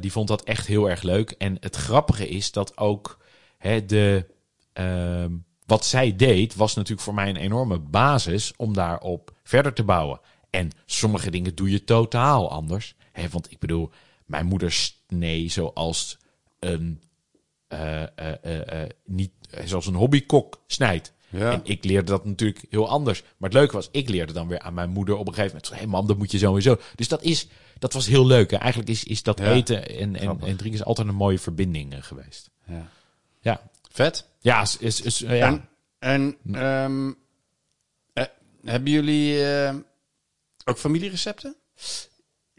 Die vond dat echt heel erg leuk. En het grappige is dat ook hè, de, ehm, wat zij deed, was natuurlijk voor mij een enorme basis om daarop verder te bouwen. En sommige dingen doe je totaal anders. Want ik bedoel, mijn moeder snee zoals een, eh, eh, eh, niet, zoals een hobbykok snijdt. Ja. En ik leerde dat natuurlijk heel anders. Maar het leuke was, ik leerde dan weer aan mijn moeder op een gegeven moment. Hé hey mam, dat moet je sowieso. Dus dat, is, dat was heel leuk. Hè. Eigenlijk is, is dat Ja. eten en, en, en drinken is altijd een mooie verbinding geweest. Ja. Ja, Vet. ja, is, is, is, ja. En, en ehm, eh, hebben jullie ook familierecepten?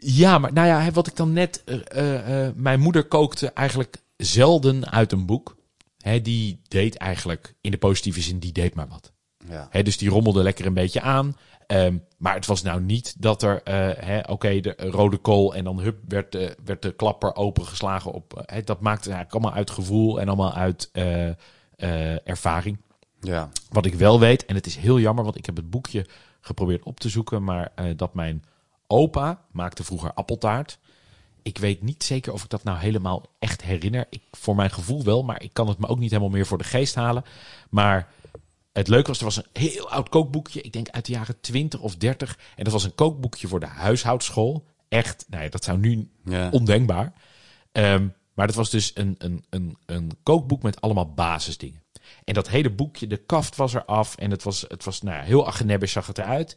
Ja maar nou ja, wat ik dan net... eh, eh, eh, mijn moeder kookte eigenlijk zelden uit een boek. Hè, die deed eigenlijk, in de positieve zin, die deed maar wat. Ja. Hè, dus die rommelde lekker een beetje aan. Ehm, maar het was nou niet dat er, oké, de rode kool en dan hup, werd, de, werd de klapper opengeslagen op. hè, dat maakte eigenlijk allemaal uit gevoel en allemaal uit ervaring. Ja. Wat ik wel weet, en het is heel jammer, want ik heb het boekje geprobeerd op te zoeken, maar dat mijn opa maakte vroeger appeltaart. Ik weet niet zeker of ik dat nou helemaal echt herinner. Ik, voor mijn gevoel wel, maar ik kan het me ook niet helemaal meer voor de geest halen. Maar het leuke was, er was een heel oud kookboekje. Ik denk uit de jaren 20 of 30. En dat was een kookboekje voor de huishoudschool. Echt, nou ja, dat zou nu Ja. ondenkbaar. Ehm, maar dat was dus een, een, een, een kookboek met allemaal basisdingen. En dat hele boekje, de kaft was er af. En het was, het was nou ja, heel agenebbisch zag het eruit.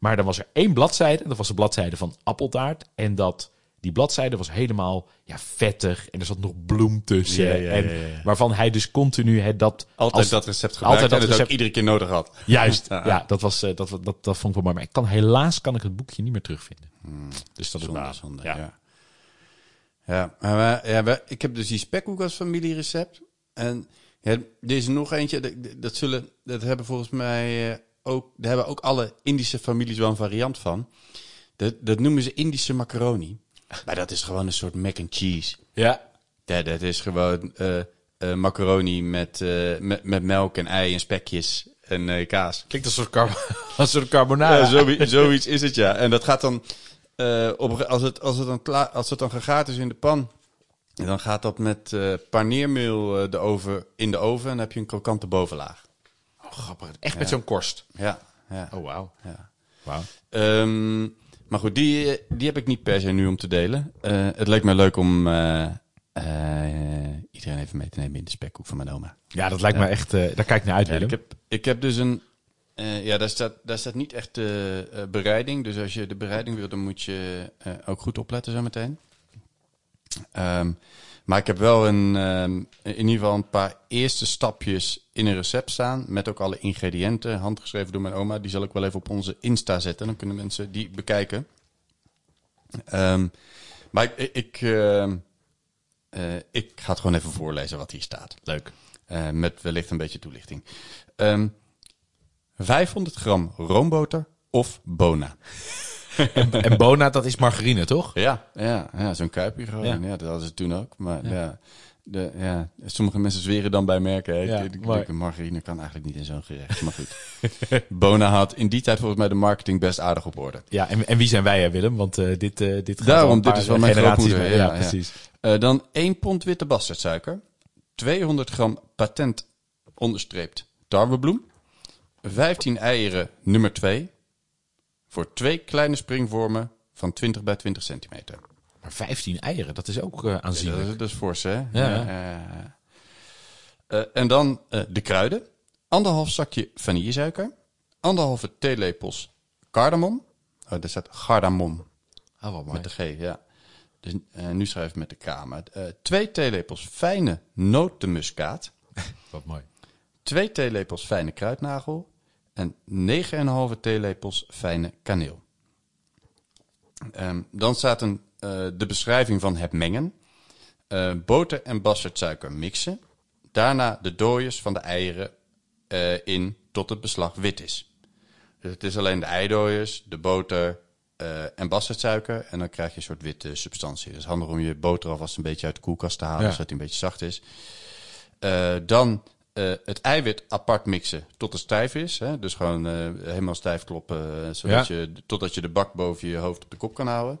Maar dan was er één bladzijde. En dat was de bladzijde van appeltaart. En dat, die bladzijde was helemaal ja, vettig. En er zat nog bloem tussen. Ja, ja, en. Waarvan hij dus continu dat... Altijd als- dat recept gebruikt Altijd dat ook recept. iedere keer nodig had. Juist, Ja. dat, was, eh, dat, dat, dat, dat vond ik wel mooi. Maar ik kan, helaas kan ik het boekje niet meer terugvinden. dus dat is Zonde, waar. zonde, ja. ja. Ja, maar ja, ik heb dus die spekkoek als familierecept. En ja, er is nog eentje, dat, dat zullen, dat hebben volgens mij eh, ook, daar hebben ook alle Indische families wel een variant van. Dat, dat noemen ze Indische macaroni. Maar dat is gewoon een soort mac and cheese. ja. Ja, dat is gewoon eh, eh, macaroni met, eh, met, met melk en ei en spekjes en kaas. Klinkt als een soort, car [LAUGHS] een soort carbonara. Ja, zoiets, zoiets is het, ja. En dat gaat dan, op, als, het, als, het dan klaar, als het dan gegaard is in de pan, dan gaat dat met paneermeel de oven, in de oven en dan heb je een krokante bovenlaag. Oh, grappig. Echt met zo'n korst. Ja, ja. Oh, wauw. ja. Wauw. Ehm, maar goed, die, die heb ik niet per se nu om te delen. Eh, het leek me leuk om eh, eh, iedereen even mee te nemen in de spekkoek van mijn oma. Ja, dat lijkt me echt... daar kijk ik naar uit, Willem. ik, heb, ik heb dus een. ja, daar staat, daar staat niet echt de bereiding. Dus als je de bereiding wil, dan moet je ook goed opletten zo meteen. Ehm, maar ik heb wel een, ehm, in ieder geval een paar eerste stapjes in een recept staan. Met ook alle ingrediënten, handgeschreven door mijn oma. Die zal ik wel even op onze Insta zetten. Dan kunnen mensen die bekijken. Ehm, maar ik, ehm, eh, ik ga het gewoon even voorlezen wat hier staat. Leuk. Eh, met wellicht een beetje toelichting. Ehm 500 gram roomboter of bona. En Bona, dat is margarine, toch? Ja, ja, ja zo'n kuipje gewoon. Ja. Ja. dat hadden ze toen ook. Maar ja. de, ja, sommige mensen zweren dan bij merken. Hè. Ja, de, de- mooi. de margarine kan eigenlijk niet in zo'n gerecht. Maar goed. [LAUGHS] bona had in die tijd volgens mij de marketing best aardig op orde. Ja, en, en wie zijn wij, hè, Willem? Want eh, dit, eh dit gaat Daarom, dit is wel mijn generaties grootmoeder, mee. Ja, precies. Eh, dan 1 pond witte bastardsuiker. 200 gram patent onderstreept tarwebloem. 15 eieren nummer 2. Voor twee kleine springvormen van 20 bij 20 centimeter. Maar 15 eieren, dat is ook eh, Ja, aanzienlijk. dat, is, dat is fors, hè? Ja. Eh, en dan eh, de kruiden. Anderhalf zakje vanillesuiker. Anderhalve theelepels cardamom. Oh, daar staat cardamom. Oh, wat mooi. Met de G, ja. Dus, nu schrijf ik met de K. Maar, twee theelepels fijne notenmuskaat. [LAUGHS] Wat mooi. Twee theelepels fijne kruidnagel. En 9,5 theelepels fijne kaneel. Ehm, dan staat een, eh, de beschrijving van het mengen. Eh, boter en bastardsuiker mixen. Daarna de dooiers van de eieren eh, in tot het beslag wit is. Dus het is alleen de eidooiers, de boter en bastardsuiker. En dan krijg je een soort witte substantie. Het is handig om je boter alvast een beetje uit de koelkast te halen, Ja. zodat hij een beetje zacht is. Dan eh, het eiwit apart mixen tot het stijf is. Hè? Dus gewoon eh, helemaal stijf kloppen, eh, zodat Ja. je, totdat je de bak boven je hoofd op de kop kan houden.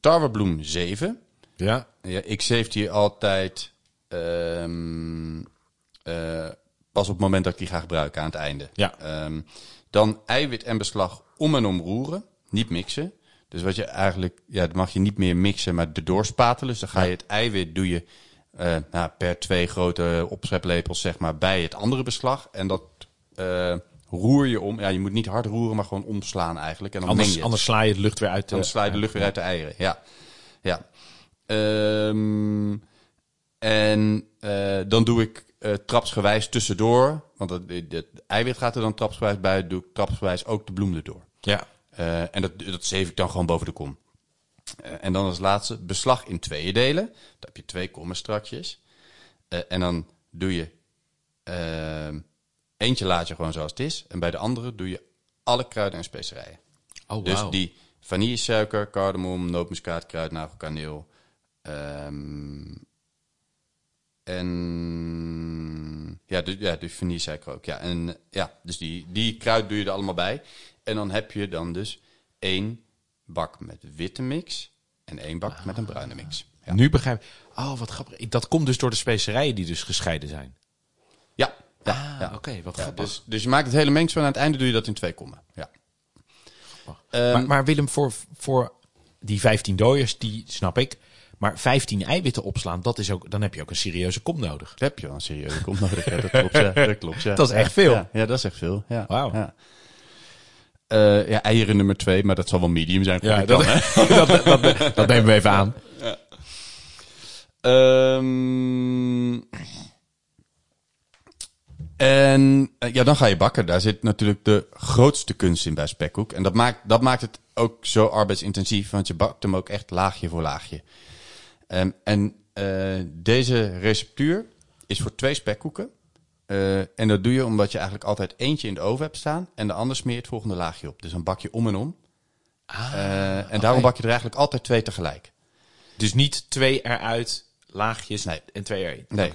Tarwebloem 7. Ja, Ja, ik zeef die altijd ehm, eh, pas op het moment dat ik die ga gebruiken, aan het einde. Ja. Ehm, dan eiwit en beslag om en om roeren, niet mixen. Dus wat je eigenlijk, ja, dat mag je niet meer mixen, maar erdoor spatelen. Dus dan ga je het eiwit, doe je eh, nou, per twee grote opscheplepels, zeg maar, bij het andere beslag. En dat eh, roer je om. Ja, je moet niet hard roeren, maar gewoon omslaan eigenlijk. En dan je anders, anders sla je de lucht weer uit. Dan eh, sla je de lucht weer uit de eieren. Ja. ja. Ehm, en eh, dan doe ik eh, trapsgewijs tussendoor. Want het, het, het eiwit gaat er dan trapsgewijs bij. Doe ik trapsgewijs ook de bloem erdoor. Ja. Eh, en dat, dat zeef ik dan gewoon boven de kom. Eh, en dan als laatste beslag in tweeën delen. Dan heb je twee kommenstrakjes. Eh en dan doe je... ehm, eentje laat je gewoon zoals het is. En bij de andere doe je alle kruiden en specerijen. Oh, Dus wauw. die vanillesuiker, cardamom, nootmuskaat, kruidnagel, kaneel. ehm, en ja, dus, ja, dus vanillesuiker ook. Ja, en eh, ja, dus die, die kruid doe je er allemaal bij. En dan heb je dan dus één bak met witte mix en één bak met een bruine mix. Ja, Nu begrijp ik. Oh, wat grappig. Dat komt dus door de specerijen die dus gescheiden zijn. ja, ja, Ah, ja. oké, wat grappig. dus, dus je maakt het hele mengsel en aan het einde doe je dat in twee kommen. Ja. Ehm, maar, maar Willem, voor, voor die 15 dooiers, die snap ik. Maar 15 eiwitten opslaan, dat is ook, dan heb je ook een serieuze kom nodig. Dat heb je wel een serieuze kom nodig. Ja, dat klopt, ja. Dat, klopt, ja. [LAUGHS] Dat is echt veel. Ja, ja, dat is echt veel. Ja. Wauw. Ja. Eh, ja, eieren nummer twee, maar dat zal wel medium zijn. Ja, Ja, dat, [LAUGHS] dat, dat, dat, dat nemen we even aan. Ehm, en eh, ja, dan ga je bakken. Daar zit natuurlijk de grootste kunst in bij spekkoek. En dat maakt, dat maakt het ook zo arbeidsintensief, want je bakt hem ook echt laagje voor laagje. Ehm, en eh, deze receptuur is voor twee spekkoeken. Eh, en dat doe je omdat je eigenlijk altijd eentje in de oven hebt staan en de ander smeert het volgende laagje op. Dus dan bak je om en om. Eh, en daarom bak je er eigenlijk altijd twee tegelijk. Dus niet twee eruit, laagjes Nee. en twee erin. Nee.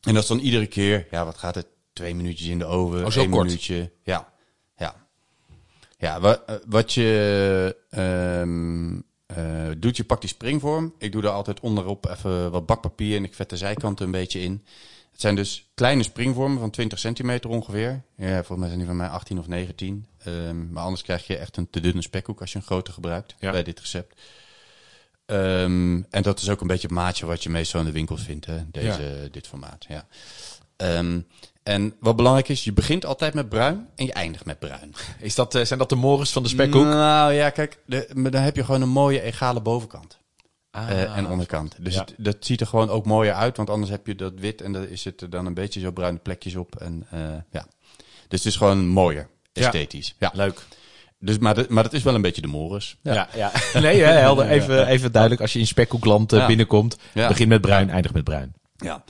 En dat is dan iedere keer, ja, wat gaat het? Twee minuutjes in de oven, Oh, zo één kort. minuutje. Ja, ja. Ja, wat, wat je ehm, eh, doet, je pakt die springvorm. Ik doe daar altijd onderop even wat bakpapier en ik vet de zijkanten een beetje in. Het zijn dus kleine springvormen van 20 centimeter ongeveer. Ja, volgens mij zijn die van mij 18 of 19. Ehm, maar anders krijg je echt een te dunne spekkoek als je een grote gebruikt Ja. bij dit recept. Ehm, en dat is ook een beetje het maatje wat je meestal in de winkels vindt, hè? Deze, dit formaat. Ja. Ehm, en wat belangrijk is, je begint altijd met bruin en je eindigt met bruin. Is dat, eh, zijn dat de morens van de spekkoek? Nou ja, kijk, de, maar dan heb je gewoon een mooie egale bovenkant Ah, eh, en onderkant. Dus Ja. het, dat ziet er gewoon ook mooier uit, want anders heb je dat wit en dan is het er dan een beetje zo bruine plekjes op. En, eh, ja. Dus het is gewoon mooier, Ja. esthetisch. Ja. Leuk. Dus, maar, dat, maar dat is wel een beetje de mores. Ja, ja. [LAUGHS] Nee, hè, helder. Even, even duidelijk. Als je in spekkoekland eh, Ja. binnenkomt, Ja. begin met bruin, eindig met bruin. Ja.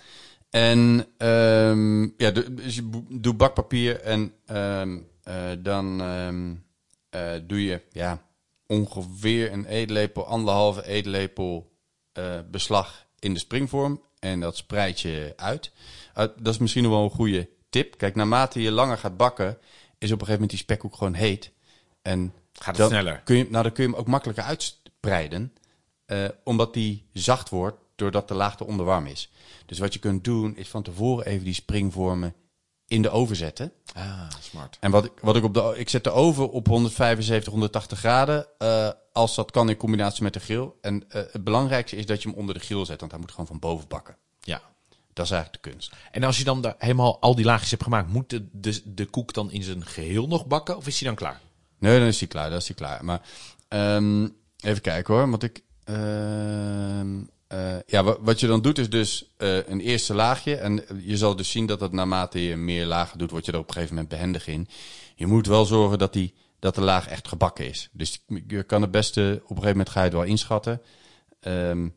En ehm, ja, dus je doet bakpapier en ehm, eh, dan ehm, eh, doe je ja, ongeveer een eetlepel, anderhalve eetlepel eh, beslag in de springvorm. En dat spreid je uit. Eh, dat is misschien nog wel een goede tip. Kijk, naarmate je langer gaat bakken, is op een gegeven moment die spekkoek gewoon heet. En Gaat het dan sneller. Kun je, nou, dan kun je hem ook makkelijker uitspreiden. eh, omdat die zacht wordt doordat de laag eronder warm is. Dus wat je kunt doen is van tevoren even die springvormen in de oven zetten. Ah, smart. En wat ik, wat ik op de ik zet de oven op 175, 180 graden. eh, als dat kan in combinatie met de grill. En eh, het belangrijkste is dat je hem onder de grill zet, want hij moet gewoon van boven bakken. Ja. Dat is eigenlijk de kunst. En als je dan daar helemaal al die laagjes hebt gemaakt, moet de, de, de koek dan in zijn geheel nog bakken? Of is hij dan klaar? Nee, dan is hij klaar. Dan is hij klaar. Maar ehm, even kijken hoor. Want ik. ehm, eh, ja, wa- wat je dan doet is dus eh, een eerste laagje. En je zal dus zien dat het naarmate je meer lagen doet, word je er op een gegeven moment behendig in. Je moet wel zorgen dat, die, dat de laag echt gebakken is. Dus je kan het beste, op een gegeven moment ga je het wel inschatten. Ehm,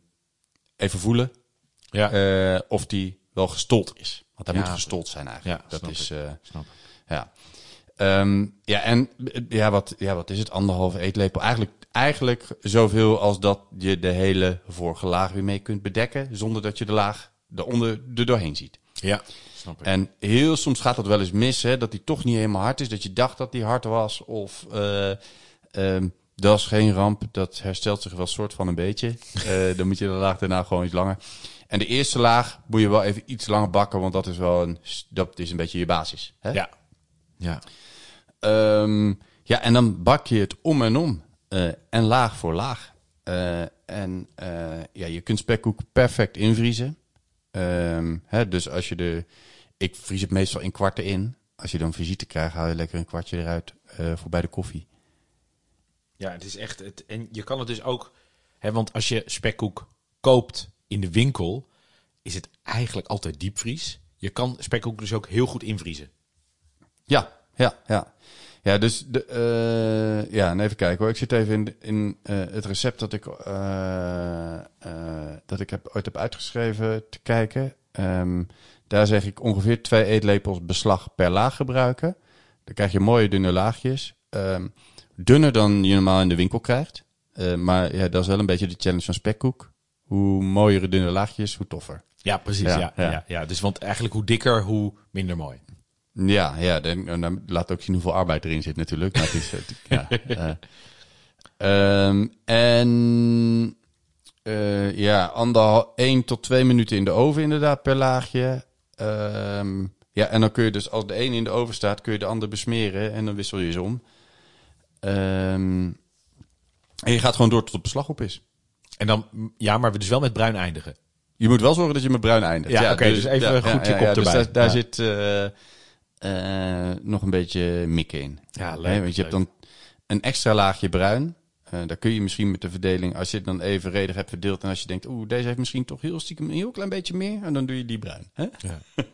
even voelen Ja. eh, of die wel gestold is. Want hij Ja, moet gestold zijn eigenlijk. ja, dat snap is. ik. Snap. ja. Ehm, ja, en ja wat, ja, wat is het? Anderhalve eetlepel. Eigenlijk, eigenlijk zoveel als dat je de hele vorige laag weer mee kunt bedekken. Zonder dat je de laag eronder er doorheen ziet. Ja, snap ik. En heel soms gaat dat wel eens mis, hè, dat die toch niet helemaal hard is. Dat je dacht dat die hard was. Of eh, ehm, dat is geen ramp. Dat herstelt zich wel soort van een beetje. Eh, [LAUGHS] dan moet je de laag daarna gewoon iets langer. En de eerste laag moet je wel even iets langer bakken. Want dat is wel een, dat is een beetje je basis. Hè? Ja. Ja. Ehm, ja, en dan bak je het om en om. Eh, en laag voor laag. Eh, en eh, ja, je kunt spekkoek perfect invriezen. Ehm, hè, dus als je de... Ik vries het meestal in kwarten in. Als je dan visite krijgt, haal je lekker een kwartje eruit voor bij de koffie. Ja, het is echt. Het, en je kan het dus ook. Hè, want als je spekkoek koopt in de winkel, is het eigenlijk altijd diepvries. Je kan spekkoek dus ook heel goed invriezen. Ja, ja, ja. Ja, dus de, eh, ja, en even kijken hoor. Ik zit even in, in eh, het recept dat ik, eh, dat ik heb, ooit heb uitgeschreven te kijken. Ehm, daar zeg ik ongeveer twee eetlepels beslag per laag gebruiken. Dan krijg je mooie dunne laagjes. Ehm, dunner dan je normaal in de winkel krijgt. Maar ja, dat is wel een beetje de challenge van spekkoek. Hoe mooiere dunne laagjes, hoe toffer. Ja, precies. Ja, Ja, ja. ja. Ja, Dus want eigenlijk hoe dikker, hoe minder mooi. Ja, ja dan, en dan laat ook zien hoeveel arbeid erin zit natuurlijk. Maar het is, het- [LAUGHS] ja, eh. Ehm, en eh, ja, anderhal, 1 tot 2 minuten in de oven inderdaad per laagje. Ehm, ja, en dan kun je dus als de ene in de oven staat, kun je de ander besmeren en dan wissel je ze om. Ehm, en je gaat gewoon door tot het beslag op is. En dan, ja, maar we dus wel met bruin eindigen. Je moet wel zorgen dat je met bruin eindigt. Ja, oké, dus even goed je kop dus erbij. daar, daar Ja. zit eh, eh, nog een beetje mikken in. Ja, Hè, want je hebt dan een extra laagje bruin. Eh, daar kun je misschien met de verdeling, als je het dan evenredig hebt verdeeld... en als je denkt, oeh, deze heeft misschien toch heel stiekem een heel klein beetje meer... en dan doe je die bruin. Hè? Ja. [LAUGHS]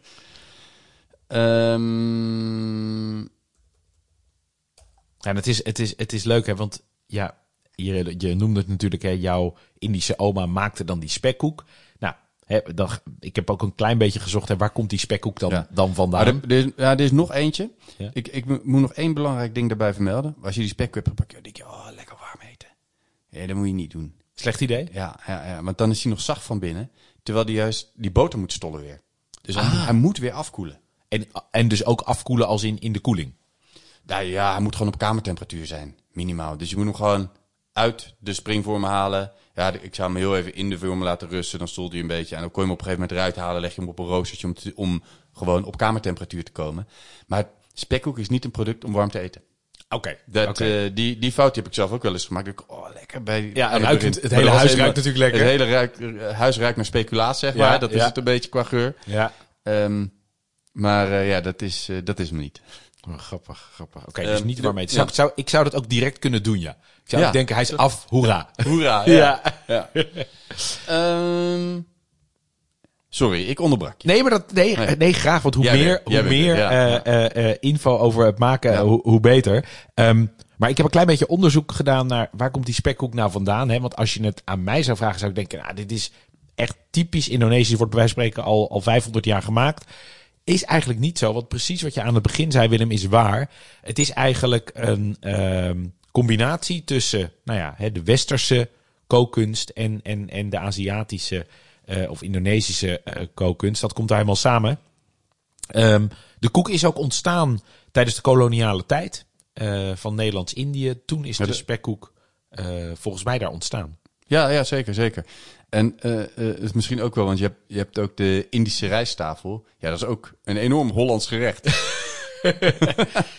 Ehm, Ja, en het is, het is, het is leuk, hè, want ja, je, je noemde het natuurlijk, hè, jouw Indische oma maakte dan die spekkoek. Dan, ik heb ook een klein beetje gezocht, hè, waar komt die spekkoek dan, Ja. dan vandaan? er, er is, ja, er is nog eentje. Ja. Ik, ik mo- moet nog één belangrijk ding daarbij vermelden. Als je die spek hebt gepakt, dan denk je, oh, lekker warm eten. Ja, dat moet je niet doen. Slecht idee? Ja, ja, ja, want dan is hij nog zacht van binnen. Terwijl die juist die boter moet stollen weer. Dus hij, Ah. hij moet weer afkoelen. En, en dus ook afkoelen als in, in de koeling. Nou ja, hij moet gewoon op kamertemperatuur zijn, minimaal. Dus je moet hem gewoon uit de springvorm halen. Ja, ik zou hem heel even in de vorm laten rusten. Dan stolt hij een beetje. En dan kon je hem op een gegeven moment eruit halen. Leg je hem op een roostertje om, te- om gewoon op kamertemperatuur te komen. Maar spekkoek is niet een product om warm te eten. Oké. Dat, eh, die, die fout heb ik zelf ook wel eens gemaakt. Ik, oh, lekker bij. Ja, aan ruikt het- hele huis ruikt natuurlijk lekker. Het hele eh, huis ruikt naar speculaas, zeg Ja, maar. Dat is ja. het een beetje qua geur. ja. Ehm, maar eh, ja, dat is, dat is hem niet. Oh, grappig, grappig. Oké, dus Ehm, niet waarmee. het ja. Zou, zou, ik zou dat ook direct kunnen doen, ja. Ik zou Ja. denken, hij is af, hoera. Hoera. [LAUGHS] Ja. ja. Ehm, sorry, ik onderbrak je. Nee, maar dat, nee, Nee. nee. graag. Want hoe Jij meer, hoe meer er, eh, eh, eh, info over het maken, hoe, hoe beter. Ehm, maar ik heb een klein beetje onderzoek gedaan naar waar komt die spekkoek nou vandaan. Hè? Want als je het aan mij zou vragen, zou ik denken, nou, dit is echt typisch Indonesisch. Wordt bij wijze van spreken al, al 500 jaar gemaakt. Is eigenlijk niet zo. Want precies wat je aan het begin zei, Willem, is waar. Het is eigenlijk een ehm, combinatie tussen nou ja, de westerse kookkunst en, en, en de Aziatische eh, of Indonesische eh, kookkunst. Dat komt daar helemaal samen. Ehm, de koek is ook ontstaan tijdens de koloniale tijd eh, van Nederlands-Indië. Toen is de spekkoek volgens mij daar ontstaan. Ja, ja, zeker, zeker. En is misschien ook wel, want je hebt, je hebt ook de Indische rijsttafel. Ja, dat is ook een enorm Hollands gerecht. [LAUGHS]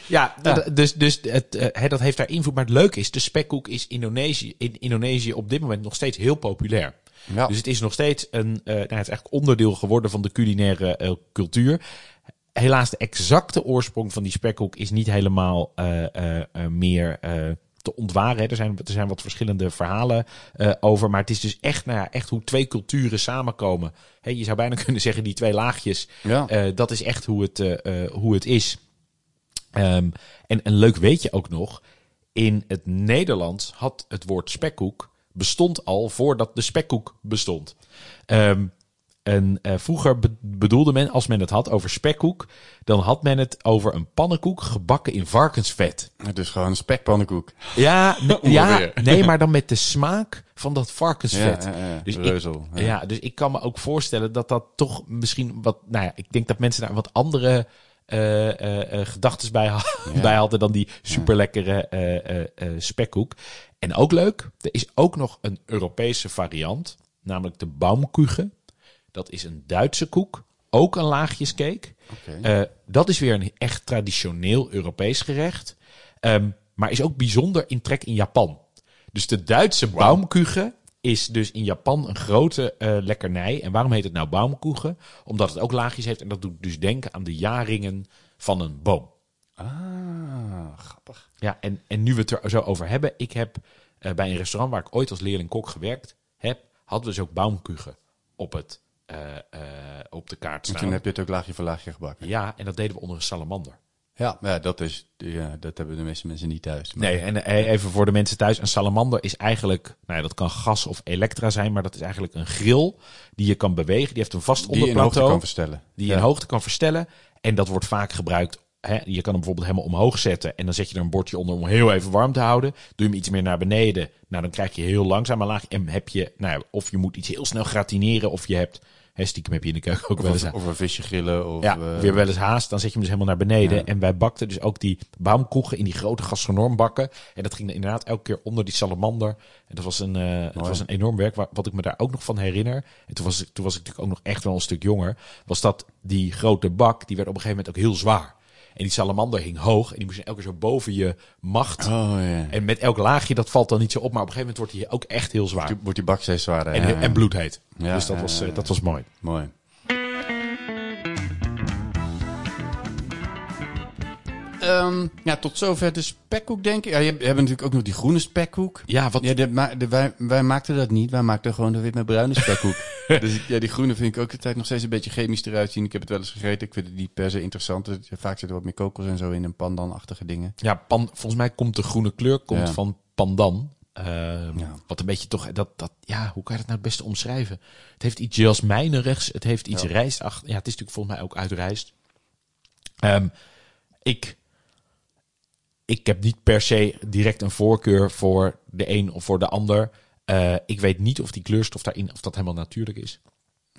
Ja, dus, dus het, hè, dat heeft daar invloed. Maar het leuke is, de spekkoek is Indonesië, in Indonesië op dit moment nog steeds heel populair. Ja. Dus het is nog steeds een, nou, het is eigenlijk onderdeel geworden van de culinaire cultuur. Helaas, de exacte oorsprong van die spekkoek is niet helemaal meer te ontwaren. Er zijn, er zijn wat verschillende verhalen eh, over. Maar het is dus echt, nou ja, echt hoe twee culturen samenkomen. Hè, je zou bijna [LAUGHS] kunnen zeggen, die twee laagjes. Ja. Eh, dat is echt hoe het, eh, hoe het is. Ehm, en een leuk weetje ook nog. In het Nederlands had het woord spekkoek bestond al voordat de spekkoek bestond. Ehm, en eh, vroeger be- bedoelde men, als men het had over spekkoek, dan had men het over een pannenkoek gebakken in varkensvet. Het is gewoon een spekpannenkoek. Ja, [LAUGHS] ja nee, maar dan met de smaak van dat varkensvet. Ja, ja, ja. Dus ik- Reuzel. Ja. dus ik kan me ook voorstellen dat dat toch misschien wat. Nou ja, ik denk dat mensen daar wat andere eh eh eh, gedachten bij, [LAUGHS] bij hadden dan die super lekkere spekkoek. En ook leuk, er is ook nog een Europese variant, namelijk de Baumkuchen. Dat is een Duitse koek, ook een laagjescake. Oké. Eh, dat is weer een echt traditioneel Europees gerecht. Ehm, maar is ook bijzonder in trek in Japan. Dus de Duitse Baumkuchen is dus in Japan een grote eh, lekkernij. En waarom heet het nou Baumkuchen? Omdat het ook laagjes heeft. En dat doet dus denken aan de jaringen van een boom. Ah, grappig. Ja, en, en nu we het er zo over hebben. Ik heb eh, bij een restaurant waar ik ooit als leerling-kok gewerkt heb, hadden we dus ook Baumkuchen op, het, op de kaart En staan. toen heb je het ook laagje voor laagje gebakken. Ja, en dat deden we onder een salamander. Ja, ja, dat, is, ja, dat hebben de meeste mensen niet thuis. Maar- Nee, en eh, even voor de mensen thuis. Een salamander is eigenlijk, nou ja, dat kan gas of elektra zijn, maar dat is eigenlijk een grill die je kan bewegen. Die heeft een vast die je in hoogte onderplateau kan verstellen. die je Ja. in hoogte kan verstellen. En dat wordt vaak gebruikt hè, je kan hem bijvoorbeeld helemaal omhoog zetten. En dan zet je er een bordje onder om heel even warm te houden. Doe je hem iets meer naar beneden. Nou, dan krijg je heel langzaam een laag. En heb je, nou ja, of je moet iets heel snel gratineren. Of je hebt, hè, stiekem heb je in de keuken ook wel eens... Of, een visje grillen. Of, Ja, eh, weer wel eens haast. Dan zet je hem dus helemaal naar beneden. Ja. En wij bakten dus ook die baumkoegen in die grote gastronoombakken. En dat ging inderdaad elke keer onder die salamander. En dat was een, eh, het was een enorm werk. Wa- Wat ik me daar ook nog van herinner. En toen was, ik, toen was ik natuurlijk ook nog echt wel een stuk jonger. Was dat die grote bak, die werd op een gegeven moment ook heel zwaar. En die salamander hing hoog. En die moest elke keer zo boven je macht. Oh ja. En met elk laagje, dat valt dan niet zo op. Maar op een gegeven moment wordt hij ook echt heel zwaar. Wordt die bak steeds zwaarder. En, ja, en bloedheet. Ja, dus dat, was, eh, dat was mooi. Mooi. Ehm, ja, tot zover de spekkoek, denk ik. Ja, je hebt, je hebt natuurlijk ook nog die groene spekkoek. Ja, wat, Ja, de, maar de, wij, wij maakten dat niet. Wij maakten gewoon de wit met bruine spekkoek. [LAUGHS] dus ik- ja, die groene vind ik ook altijd nog steeds een beetje chemisch eruit zien. Ik heb het wel eens gegeten. Ik vind het niet per se interessant. Vaak zit er wat meer kokos en zo in en pandan-achtige dingen. Ja, pan, volgens mij komt de groene kleur komt Ja. van pandan. Ehm, Ja. Wat een beetje toch, dat, dat, ja, hoe kan je dat nou het beste omschrijven? Het heeft iets jasmijnerigs, het heeft iets Ja. rijstachtig. Ja, het is natuurlijk volgens mij ook uit rijst. Ehm, ik, ik heb niet per se direct een voorkeur voor de een of voor de ander. Eh, ik weet niet of die kleurstof daarin, of dat helemaal natuurlijk is.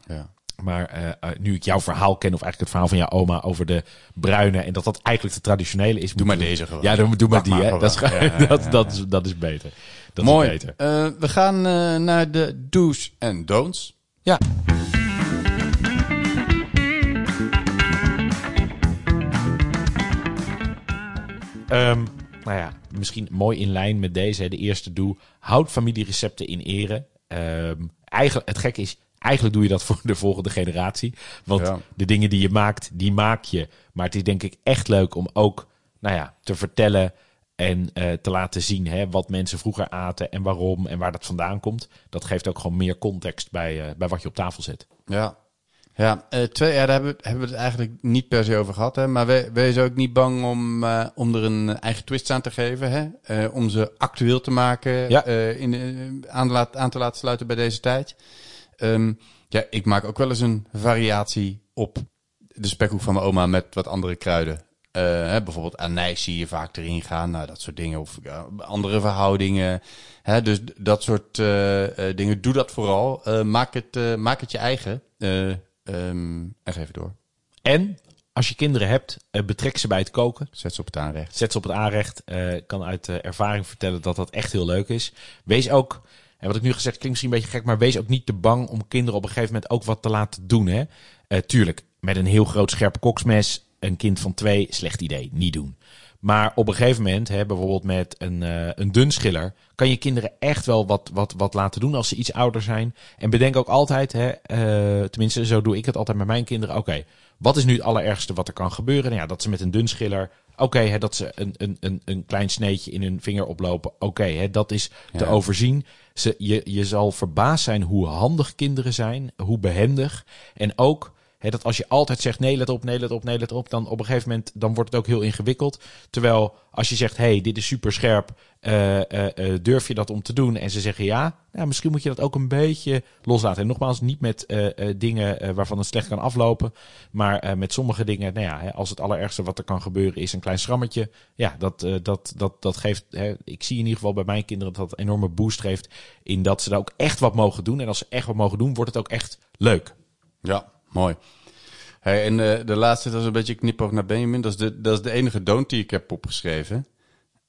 Ja. Maar eh, eh, nu ik jouw verhaal ken, of eigenlijk het verhaal van jouw oma over de bruine, en dat dat eigenlijk de traditionele is. Doe maar deze gewoon. Ja, dan doe maar die. Hè. Dat, is, [LAUGHS] Ja, ja, ja, dat, ja. dat, is, dat is beter. Dat Mooi. is beter. Eh, we gaan eh, naar de do's en don'ts. Ja. Ehm, nou ja, misschien mooi in lijn met deze. De eerste doe, houd familierecepten in ere. Ehm, eigenlijk, het gekke is, eigenlijk doe je dat [LAUGHS] voor de volgende generatie. Want Ja. de dingen die je maakt, die maak je. Maar het is denk ik echt leuk om ook nou ja, te vertellen en eh, te laten zien hè, wat mensen vroeger aten en waarom en waar dat vandaan komt. Dat geeft ook gewoon meer context bij, eh, bij wat je op tafel zet. Ja. Ja, eh, twee, ja, daar hebben, we- hebben we het eigenlijk niet per se over gehad. Hè? Maar we, wees ook niet bang om, eh, om er een eigen twist aan te geven. Hè? Eh, om ze actueel te maken. Ja. in, aan, laat, aan te laten sluiten bij deze tijd. Ehm, ja, ik maak ook wel eens een variatie op de spekhoek van mijn oma met wat andere kruiden. Hè, bijvoorbeeld anijs zie je vaak erin gaan. Nou, dat soort dingen. Of ja, andere verhoudingen. Hè, dus dat soort dingen. Doe dat vooral. Maak, het, maak het je eigen. Ehm, en geef het door. En als je kinderen hebt, eh, betrek ze bij het koken. Zet ze op het aanrecht. Zet ze op het aanrecht. Ik kan uit eh, ervaring vertellen dat dat echt heel leuk is. Wees ook, en wat ik nu gezegd klinkt misschien een beetje gek, maar wees ook niet te bang om kinderen op een gegeven moment ook wat te laten doen. Hè? Tuurlijk, met een heel groot scherp koksmes, een kind van twee, slecht idee, niet doen. Maar op een gegeven moment, hè, bijvoorbeeld met een, eh een dunschiller, kan je kinderen echt wel wat, wat, wat laten doen als ze iets ouder zijn. En bedenk ook altijd, hè, eh, tenminste zo doe ik het altijd met mijn kinderen. Oké, wat is nu het allerergste wat er kan gebeuren? Nou ja, dat ze met een dunschiller, oké, hè, dat ze een, een, een, een klein sneetje in hun vinger oplopen. Oké, hè, dat is te Ja. overzien. Ze, je, je zal verbaasd zijn hoe handig kinderen zijn, hoe behendig. En ook hè, dat als je altijd zegt nee, let op, nee, let op, nee, let op, dan op een gegeven moment dan wordt het ook heel ingewikkeld. Terwijl als je zegt, hey, dit is super scherp, eh, eh, eh, durf je dat om te doen? En ze zeggen ja, nou, misschien moet je dat ook een beetje loslaten. En nogmaals, niet met dingen waarvan het slecht kan aflopen, maar met sommige dingen, nou ja, als het allerergste wat er kan gebeuren is een klein schrammetje, ja, dat, dat, dat, dat geeft, hè, ik zie in ieder geval bij mijn kinderen dat dat enorme boost geeft in dat ze daar ook echt wat mogen doen. En als ze echt wat mogen doen, wordt het ook echt leuk. Ja, mooi. Hey, en eh, de laatste, dat is een beetje knipoog naar Benjamin. Dat is de, dat is de enige don't die ik heb opgeschreven.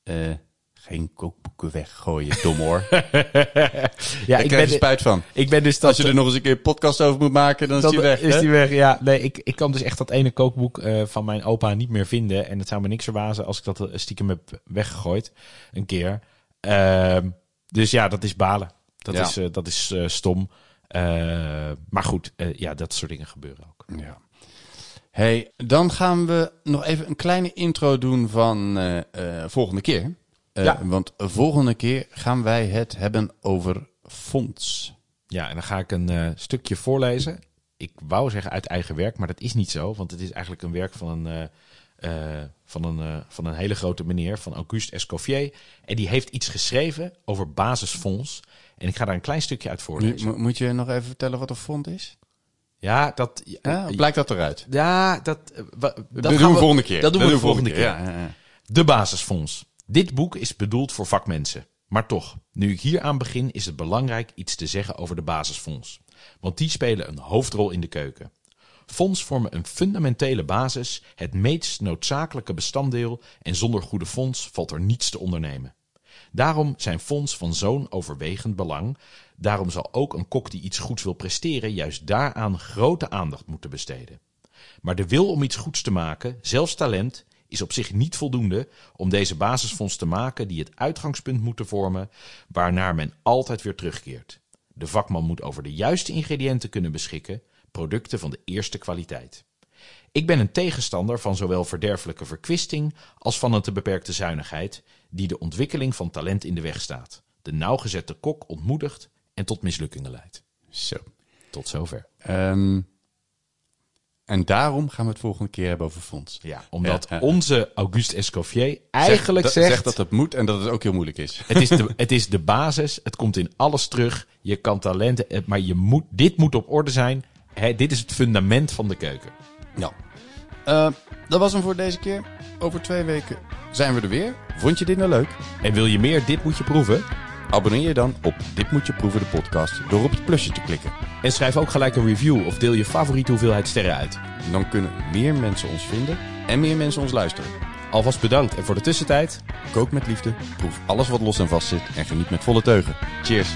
Eh, geen kookboeken weggooien, dom hoor. [LAUGHS] Ja, ik ik krijg ben, er spijt van. ik ben dus dat, Als je er nog eens een keer een podcast over moet maken, dan is die weg. Is hè? die weg, ja. Nee, ik, ik kan dus echt dat ene kookboek eh, van mijn opa niet meer vinden. En het zou me niks verbazen als ik dat stiekem heb weggegooid. Een keer. Ehm, dus ja, dat is balen. Dat Ja. is, dat is stom. Eh, maar goed, eh, ja, dat soort dingen gebeuren ook. Ja. Hey, dan gaan we nog even een kleine intro doen van eh, volgende keer. Eh, Ja. Want volgende keer gaan wij het hebben over fonds. Ja, en dan ga ik een stukje voorlezen. Ik wou zeggen uit eigen werk, maar dat is niet zo. Want het is eigenlijk een werk van een, van een, eh, van een hele grote meneer, van Auguste Escoffier. En die heeft iets geschreven over basisfonds. En ik ga daar een klein stukje uit voorlezen. Mo- moet je nog even vertellen wat een fonds is? Ja, dat... Ja, blijkt dat eruit? Ja, dat... eh, dat, Dat, doen we volgende keer. Dat doen we de volgende keer. Ja, ja, ja. De basisfonds. Dit boek is bedoeld voor vakmensen. Maar toch, nu ik hier aan begin, is het belangrijk iets te zeggen over de basisfonds. Want die spelen een hoofdrol in de keuken. Fonds vormen een fundamentele basis, het meest noodzakelijke bestanddeel en zonder goede fonds valt er niets te ondernemen. Daarom zijn fonds van zo'n overwegend belang. Daarom zal ook een kok die iets goeds wil presteren juist daaraan grote aandacht moeten besteden. Maar de wil om iets goeds te maken, zelfs talent, is op zich niet voldoende om deze basisfonds te maken die het uitgangspunt moeten vormen waarnaar men altijd weer terugkeert. De vakman moet over de juiste ingrediënten kunnen beschikken, producten van de eerste kwaliteit. Ik ben een tegenstander van zowel verderfelijke verkwisting als van een te beperkte zuinigheid, die de ontwikkeling van talent in de weg staat, de nauwgezette kok ontmoedigt en tot mislukkingen leidt. Zo. Tot zover. Ehm, en daarom gaan we het volgende keer hebben over fonds. Ja, omdat Ja, ja. onze Auguste Escoffier eigenlijk Zeg- zegt... zegt dat het moet en dat het ook heel moeilijk is. Het is, de, [LAUGHS] het is de basis. Het komt in alles terug. Je kan talenten, eh, maar je moet, dit moet op orde zijn. Dit is het fundament van de keuken. Ja. Eh, dat was hem voor deze keer. Over twee weken zijn we er weer. Vond je dit nou leuk? En wil je meer Dit Moet Je Proeven? Abonneer je dan op Dit Moet Je Proeven de podcast door op het plusje te klikken. En schrijf ook gelijk een review of deel je favoriete hoeveelheid sterren uit. Dan kunnen meer mensen ons vinden en meer mensen ons luisteren. Alvast bedankt. En voor de tussentijd... Kook met liefde, proef alles wat los en vast zit en geniet met volle teugen. Cheers!